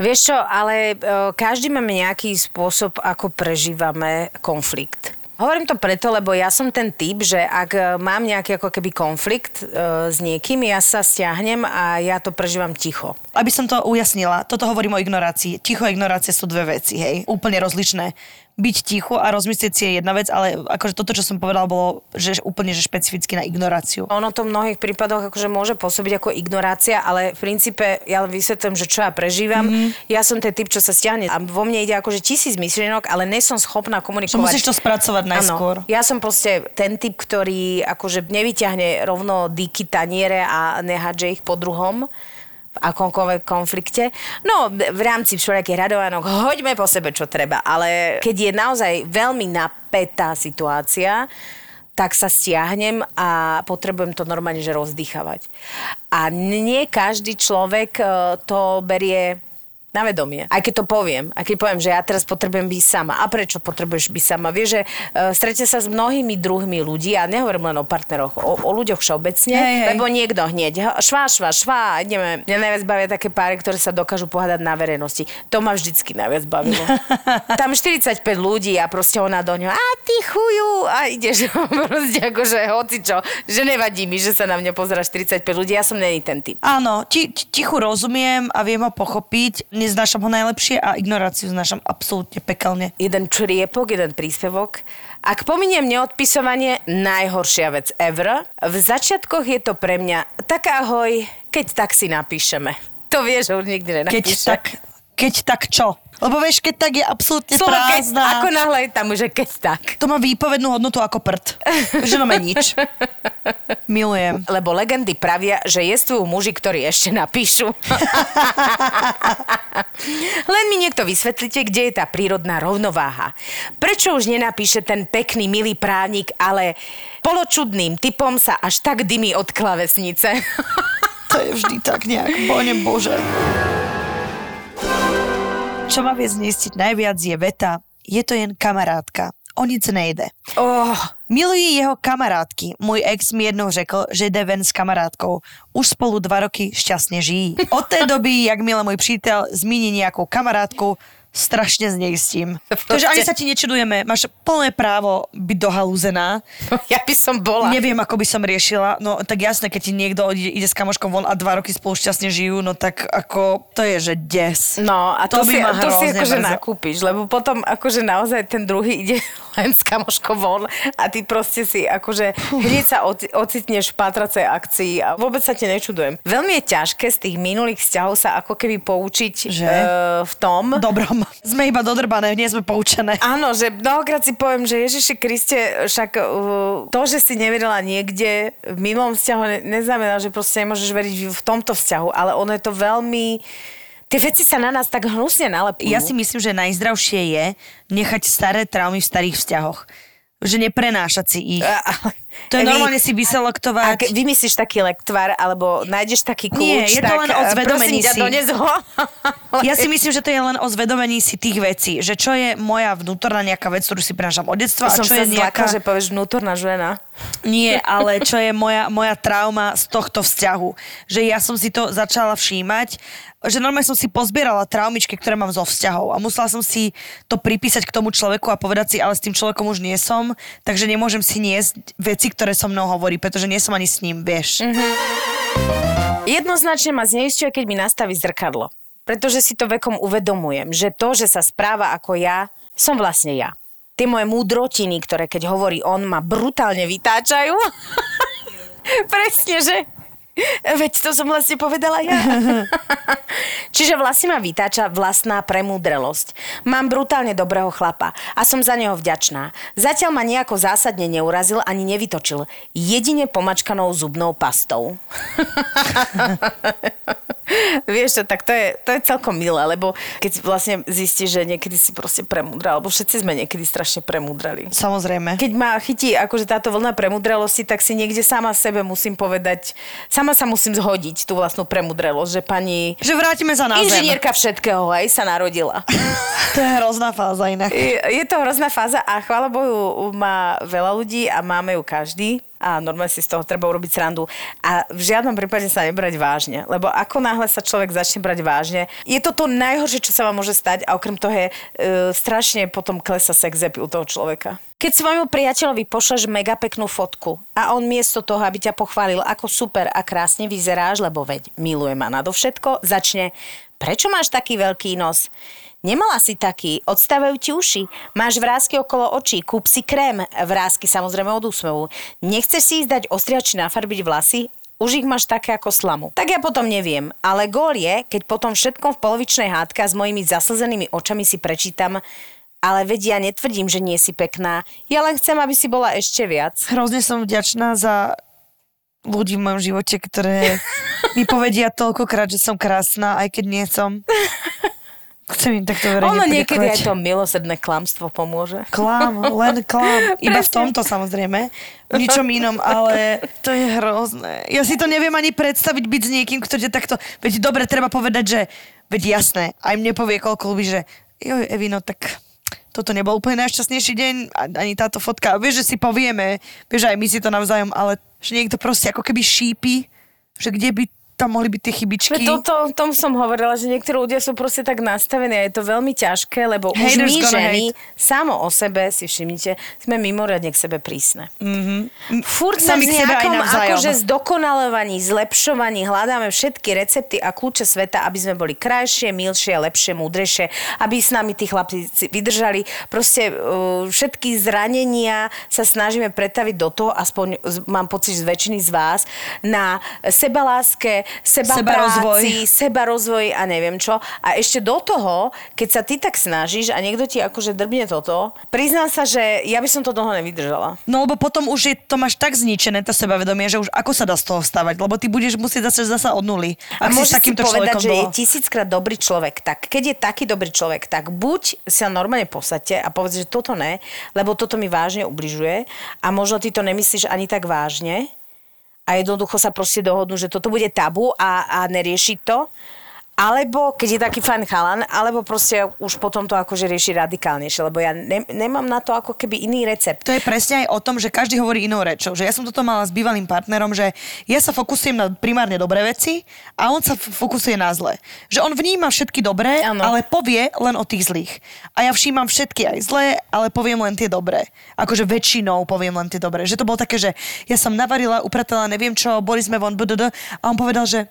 Vieš čo, ale e, každý máme nejaký spôsob, ako prežívame konflikt. Hovorím to preto, lebo ja som ten typ, že ak e, mám nejaký ako keby konflikt e, s niekým, ja sa stiahnem a ja to prežívam ticho. Aby som to ujasnila, toto hovorím o ignorácii. Ticho a ignorácia sú dve veci, hej. Úplne rozličné. Byť ticho a rozmyslieť si je jedna vec, ale akože toto, čo som povedal, bolo že úplne že špecificky na ignoráciu. Ono to v mnohých prípadoch akože môže pôsobiť ako ignorácia, ale v princípe ja len vysvetlím, že čo ja prežívam. Mm-hmm. Ja som ten typ, čo sa stiahne a vo mne ide akože tisíc myšlienok, ale nie som schopná komunikovať. Čo musíš to spracovať najskôr. Áno. Ja som proste ten typ, ktorý akože nevyťahne rovno díky taniere a nehádže ich po druhom v akomkoľvek konflikte. No, v rámci všelijakých radovanok, hoďme po sebe, čo treba. Ale keď je naozaj veľmi napätá situácia, tak sa stiahnem a potrebujem to normálne, že rozdýchavať. A nie každý človek e, to berie na vedomie. Aj keď to poviem, aj keď poviem, že ja teraz potrebujem byť sama. A prečo potrebuješ byť sama? Vieš, že uh, strete sa s mnohými druhmi ľudí, a nehovorím len o partneroch, o, o ľuďoch všeobecne, Hej, hej. lebo niekto hneď, "Ha, švá, švá, švá, ideme. Mňa najviac bavia také páry, ktoré sa dokážu pohádať na verejnosti. To ma vždycky najviac bavilo. Tam 45 ľudí a proste ona do ňoho, a ty chuju, a ideš proste akože hocičo, že nevadí mi, že sa na mňa pozera 45 ľudí, ja som není ten typ. Áno, ti- tichu rozumiem a viem ho pochopiť, neznášam ho najlepšie a ignoráciu znášam absolútne pekelne. jeden čriepok, jeden príspevok. Ak pominiem neodpisovanie, najhoršia vec ever. V začiatkoch je to pre mňa tak ahoj, keď tak si napíšeme. To vieš, už nikdy Keď nenapíše. tak, keď tak čo? Lebo vieš, keď tak je absolútne Slovo keď, prázdna. ako náhle je tam že keď tak. To má výpovednú hodnotu ako prd. že no nič. Milujem. Lebo legendy pravia, že jestvujú muži, ktorí ešte napíšu. Len mi niekto vysvetlite, kde je tá prírodná rovnováha. Prečo už nenapíše ten pekný, milý právnik, ale poločudným typom sa až tak dymí od klavesnice. To je vždy tak nejak, bože bože. Čo ma vie znistiť najviac je veta, je to jen kamarátka, o nic nejde. oh, Milují jeho kamarátky. Můj ex mi jednou řekl, že jde ven s kamarátkou. Už spolu dva roky šťastně žijí. Od té doby, jakmile můj přítel zmíní nějakou kamarátku, strašne znejistím. Takže ani sa ti nečudujeme, máš plné právo byť dohalúzená. ja by som bola. Neviem, ako by som riešila. No tak jasné, keď ti niekto ide, ide s kamoškom von a dva roky spolu šťastne žijú, no tak ako to je, že des. No a to, To by si, ma to si akože nakúpiš, lebo potom akože naozaj ten druhý ide len s kamoškou von a ty proste si akože hneď sa ocitneš v pátracej akcii a vôbec sa ti nečudujem. Veľmi je ťažké z tých minulých vzťahov sa ako keby poučiť že? E, v tom. Dobrom. Sme iba dodrbané, nie sme poučené. Áno, že mnohokrát si poviem, že Ježiši Kriste, však uh, to, že si neverila niekde v minulom vzťahu, ne, neznamená, že proste nemôžeš veriť v tomto vzťahu, ale ono je to veľmi Tie veci sa na nás tak hnusne nalepujú. Ja si myslím, že najzdravšie je nechať staré traumy v starých vzťahoch že neprenášať si ich. To je normálne si vyselektovať. Ak vymyslíš taký lektvar, alebo nájdeš taký kľúč, Nie, je to tak, len o zvedomení si. ja si myslím, že to je len o zvedomení si tých vecí. Že čo je moja vnútorná nejaká vec, ktorú si prenášam od detstva. Som a čo sa je nejaká... že povieš vnútorná žena. Nie, ale čo je moja, moja trauma z tohto vzťahu. Že ja som si to začala všímať že normálne som si pozbierala traumičky, ktoré mám zo vzťahov a musela som si to pripísať k tomu človeku a povedať si, ale s tým človekom už nie som, takže nemôžem si niesť veci, ktoré so mnou hovorí, pretože nie som ani s ním, vieš. Mm-hmm. Jednoznačne ma zneistuje, keď mi nastaví zrkadlo. Pretože si to vekom uvedomujem, že to, že sa správa ako ja, som vlastne ja. Tie moje múdrotiny, ktoré keď hovorí on, ma brutálne vytáčajú. Presne, že Veď to som vlastne povedala ja. Čiže vlastne ma vytáča vlastná premúdrelosť. Mám brutálne dobrého chlapa a som za neho vďačná. Zatiaľ ma nejako zásadne neurazil ani nevytočil. Jedine pomačkanou zubnou pastou. Vieš čo, tak to je, to je celkom milé, lebo keď vlastne zistíš, že niekedy si proste premudral, alebo všetci sme niekedy strašne premúdrali. Samozrejme. Keď ma chytí akože táto vlna premudralosti, tak si niekde sama sebe musím povedať, sama sa musím zhodiť tú vlastnú premudrelosť, že pani... Že vrátime sa na Inžinierka zem. všetkého, aj sa narodila. to je hrozná fáza inak. Je, je to hrozná fáza a chvála Bohu má veľa ľudí a máme ju každý a normálne si z toho treba urobiť srandu. A v žiadnom prípade sa nebrať vážne, lebo ako náhle sa človek začne brať vážne, je to to najhoršie, čo sa vám môže stať a okrem toho je e, strašne potom klesa sex u toho človeka. Keď svojmu priateľovi pošleš mega peknú fotku a on miesto toho, aby ťa pochválil, ako super a krásne vyzeráš, lebo veď miluje ma nadovšetko, začne, prečo máš taký veľký nos? Nemala si taký, odstávajú ti uši, máš vrázky okolo očí, kúp si krém, vrázky samozrejme od úsmevu. Nechceš si ísť dať ostriač nafarbiť vlasy? Už ich máš také ako slamu. Tak ja potom neviem, ale gól je, keď potom všetkom v polovičnej hádka s mojimi zaslzenými očami si prečítam ale veď ja netvrdím, že nie si pekná. Ja len chcem, aby si bola ešte viac. Hrozne som vďačná za ľudí v mojom živote, ktoré mi povedia toľkokrát, že som krásna, aj keď nie som. Chcem im takto verejne Ono niekedy aj to milosrdné klamstvo pomôže. Klam, len klam. Iba v tomto samozrejme. V ničom inom, ale to je hrozné. Ja si to neviem ani predstaviť byť s niekým, kto ťa takto... Veď dobre, treba povedať, že... Veď jasné, aj mne povie koľko ľudí, že joj, Evino, tak toto nebol úplne najšťastnejší deň, ani táto fotka. Vieš, že si povieme, vieš, aj my si to navzájom, ale že niekto proste ako keby šípi, že kde by tam mohli byť tie chybičky. Toto, tom som hovorila, že niektorí ľudia sú proste tak nastavení a je to veľmi ťažké, lebo Haters už my ženy, hate. samo o sebe, si všimnite, sme mimoriadne k sebe prísne. Mm-hmm. Furt sa v nejakom akože zdokonalovaní, zlepšovaní hľadáme všetky recepty a kľúče sveta, aby sme boli krajšie, milšie, lepšie, múdrejšie, aby s nami tí chlapci vydržali. Proste uh, všetky zranenia sa snažíme pretaviť do toho, aspoň mám pocit z väčšiny z vás, na sebaláske, seba, seba práci, seba rozvoj a neviem čo. A ešte do toho, keď sa ty tak snažíš a niekto ti akože drbne toto, priznám sa, že ja by som to dlho nevydržala. No lebo potom už je to máš tak zničené, to sebavedomie, že už ako sa dá z toho vstávať, lebo ty budeš musieť zase zasa od nuly. A môžeš si povedať, že je tisíckrát dobrý človek, tak keď je taký dobrý človek, tak buď sa normálne posadte a povedz, že toto ne, lebo toto mi vážne ubližuje a možno ty to nemyslíš ani tak vážne, a jednoducho sa proste dohodnú, že toto bude tabu a, a neriešiť to. Alebo, keď je taký fajn chalan, alebo proste už potom to akože rieši radikálnejšie, lebo ja ne, nemám na to ako keby iný recept. To je presne aj o tom, že každý hovorí inou rečou. Že ja som toto mala s bývalým partnerom, že ja sa fokusujem na primárne dobré veci a on sa fokusuje na zlé. Že on vníma všetky dobré, ano. ale povie len o tých zlých. A ja všímam všetky aj zlé, ale poviem len tie dobré. Akože väčšinou poviem len tie dobré. Že to bolo také, že ja som navarila, upratala, neviem čo, boli sme von, bdd, a on povedal, že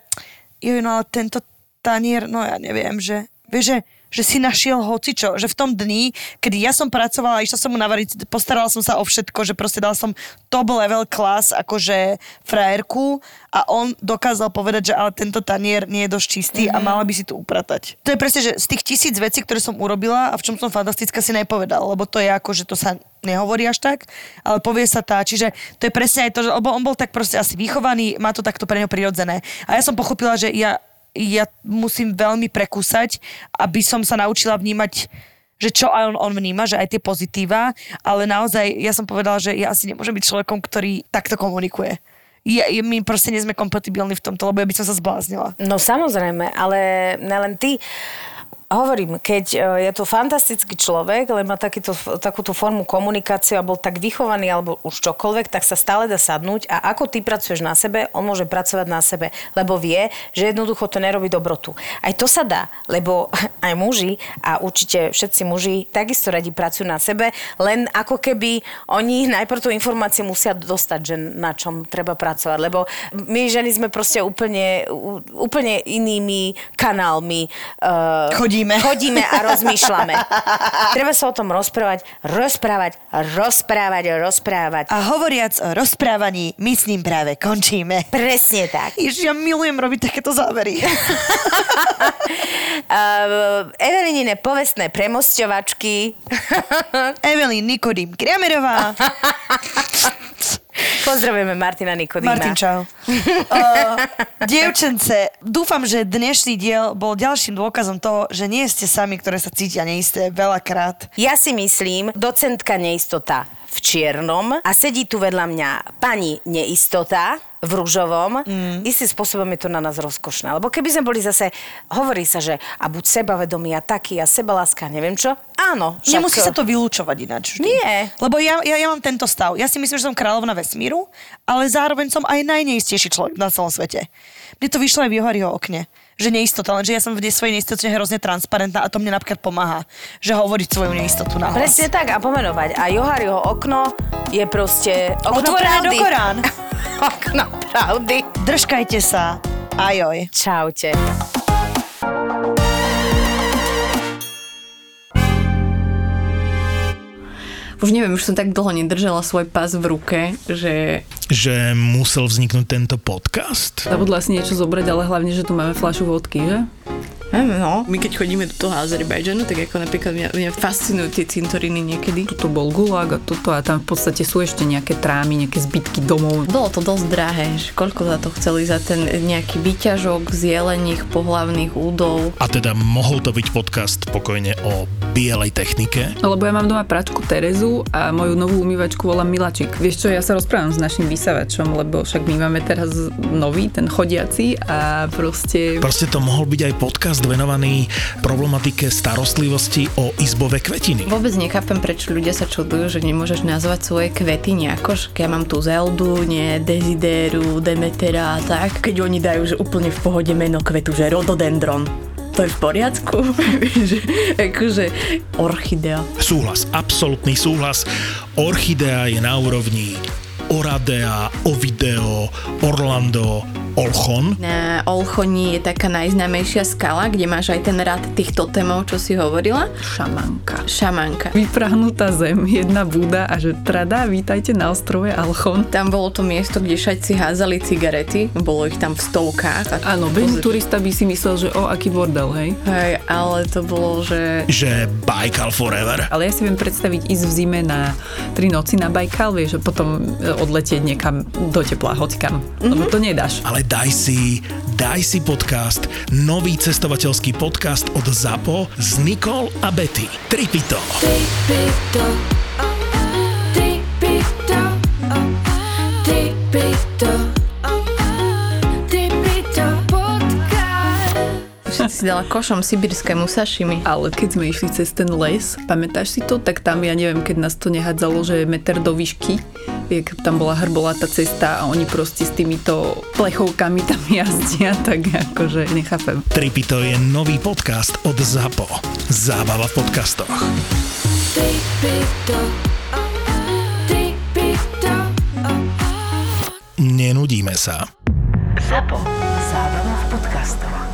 jo, no ale tento tanier, no ja neviem, že Vieš, že, že si našiel hocičo, že v tom dni, kedy ja som pracovala, išla som mu navariť, postarala som sa o všetko, že proste dal som top level class, akože frajerku a on dokázal povedať, že ale tento tanier nie je dosť čistý mm-hmm. a mala by si tu upratať. To je presne, že z tých tisíc vecí, ktoré som urobila a v čom som fantastická, si nepovedal, lebo to je ako, že to sa nehovorí až tak, ale povie sa tá. Čiže to je presne aj to, že, on bol tak proste asi vychovaný, má to takto pre neho prirodzené. A ja som pochopila, že ja ja musím veľmi prekúsať, aby som sa naučila vnímať že čo aj on, on vníma, že aj tie pozitíva, ale naozaj ja som povedala, že ja asi nemôžem byť človekom, ktorý takto komunikuje. Ja, my proste nie sme kompatibilní v tomto, lebo ja by som sa zbláznila. No samozrejme, ale nelen ty. Hovorím, keď e, je to fantastický človek, ale má takýto, takúto formu komunikácie a bol tak vychovaný alebo už čokoľvek, tak sa stále dá sadnúť a ako ty pracuješ na sebe, on môže pracovať na sebe, lebo vie, že jednoducho to nerobí dobrotu. Aj to sa dá, lebo aj muži a určite všetci muži takisto radi pracujú na sebe, len ako keby oni najprv tú informáciu musia dostať, že na čom treba pracovať, lebo my ženy sme proste úplne, úplne inými kanálmi. Uh, Chodí chodíme. Chodíme a rozmýšľame. Treba sa o tom rozprávať, rozprávať, rozprávať, rozprávať. A hovoriac o rozprávaní, my s ním práve končíme. Presne tak. Ježiš, ja milujem robiť takéto závery. uh, Evelinine povestné premosťovačky. Evelyn Nikodým Kriamerová. Pozdravujeme Martina Nikodýma. Martin, čau. uh, dievčence, dúfam, že dnešný diel bol ďalším dôkazom toho, že nie ste sami, ktoré sa cítia neisté veľakrát. Ja si myslím, docentka neistota v čiernom a sedí tu vedľa mňa pani neistota, v rúžovom, mm. istým spôsobom je to na nás rozkošné. Lebo keby sme boli zase, hovorí sa, že a buď sebavedomý a taký a sebaláska, neviem čo. Áno. Však... Nemusí sa to vylúčovať ináč. Vždy. Nie. Lebo ja, ja, ja mám tento stav. Ja si myslím, že som kráľovna vesmíru, ale zároveň som aj najneistejší človek na celom svete. Mne to vyšlo aj v Johariho okne že neistota, lenže ja som v svojej neistote hrozne transparentná a to mne napríklad pomáha, že hovoriť svoju neistotu na hlas. Presne tak a pomenovať. A Johariho okno je proste okno Otvorené do Korán. okno pravdy. Držkajte sa. Ajoj. Čaute. už neviem, už som tak dlho nedržala svoj pás v ruke, že... Že musel vzniknúť tento podcast? Zabudla si niečo zobrať, ale hlavne, že tu máme fľašu vodky, že? No. My keď chodíme do toho Azerbajdžanu, tak ako napríklad mňa, mňa fascinujú tie cintoriny niekedy. Tuto bol gulag a toto a tam v podstate sú ešte nejaké trámy, nejaké zbytky domov. Bolo to dosť drahé, že koľko za to chceli za ten nejaký výťažok z jelených pohlavných údov. A teda mohol to byť podcast pokojne o bielej technike? Lebo ja mám doma pračku Terezu a moju novú umývačku volám Milačik. Vieš čo, ja sa rozprávam s našim vysavačom, lebo však my máme teraz nový, ten chodiaci a proste... Proste to mohol byť aj podcast venovaný problematike starostlivosti o izbové kvetiny. Vôbec nechápem, prečo ľudia sa čudujú, že nemôžeš nazvať svoje kvety nejako, že ja mám tu Zeldu, nie Desidéru, Demetera a tak. Keď oni dajú, že úplne v pohode meno kvetu, že Rododendron to je v poriadku? že, akože orchidea. Súhlas, absolútny súhlas. Orchidea je na úrovni Oradea, Ovideo, Orlando, Olchon. Na Olchoni je taká najznámejšia skala, kde máš aj ten rad tých totemov, čo si hovorila. Šamanka. Šamanka. Vyprahnutá zem, jedna búda a že trada, vítajte na ostrove Alchon. Tam bolo to miesto, kde šajci házali cigarety, bolo ich tam v stovkách. A Áno, bez pozri... turista by si myslel, že o, aký bordel, hej? Hej, ale to bolo, že... Že Baikal forever. Ale ja si viem predstaviť ísť v zime na tri noci na Baikal, vieš, a potom e, odletieť niekam do tepla, hoďkam. Mm-hmm. Lebo to nedáš. Ale daj si, daj si podcast, nový cestovateľský podcast od ZAPO s Nikol a Betty. Tripito. Tripito. Tripito. Tripito. si dala košom sibirskému sašimi. Ale keď sme išli cez ten les, pamätáš si to, tak tam, ja neviem, keď nás to nehádzalo, že meter do výšky, jak tam bola hrbolatá cesta a oni proste s týmito plechovkami tam jazdia, tak akože nechápem. Tripito je nový podcast od ZAPO. Zábava v podcastoch. Nenudíme sa. ZAPO. Zábava v podcastoch.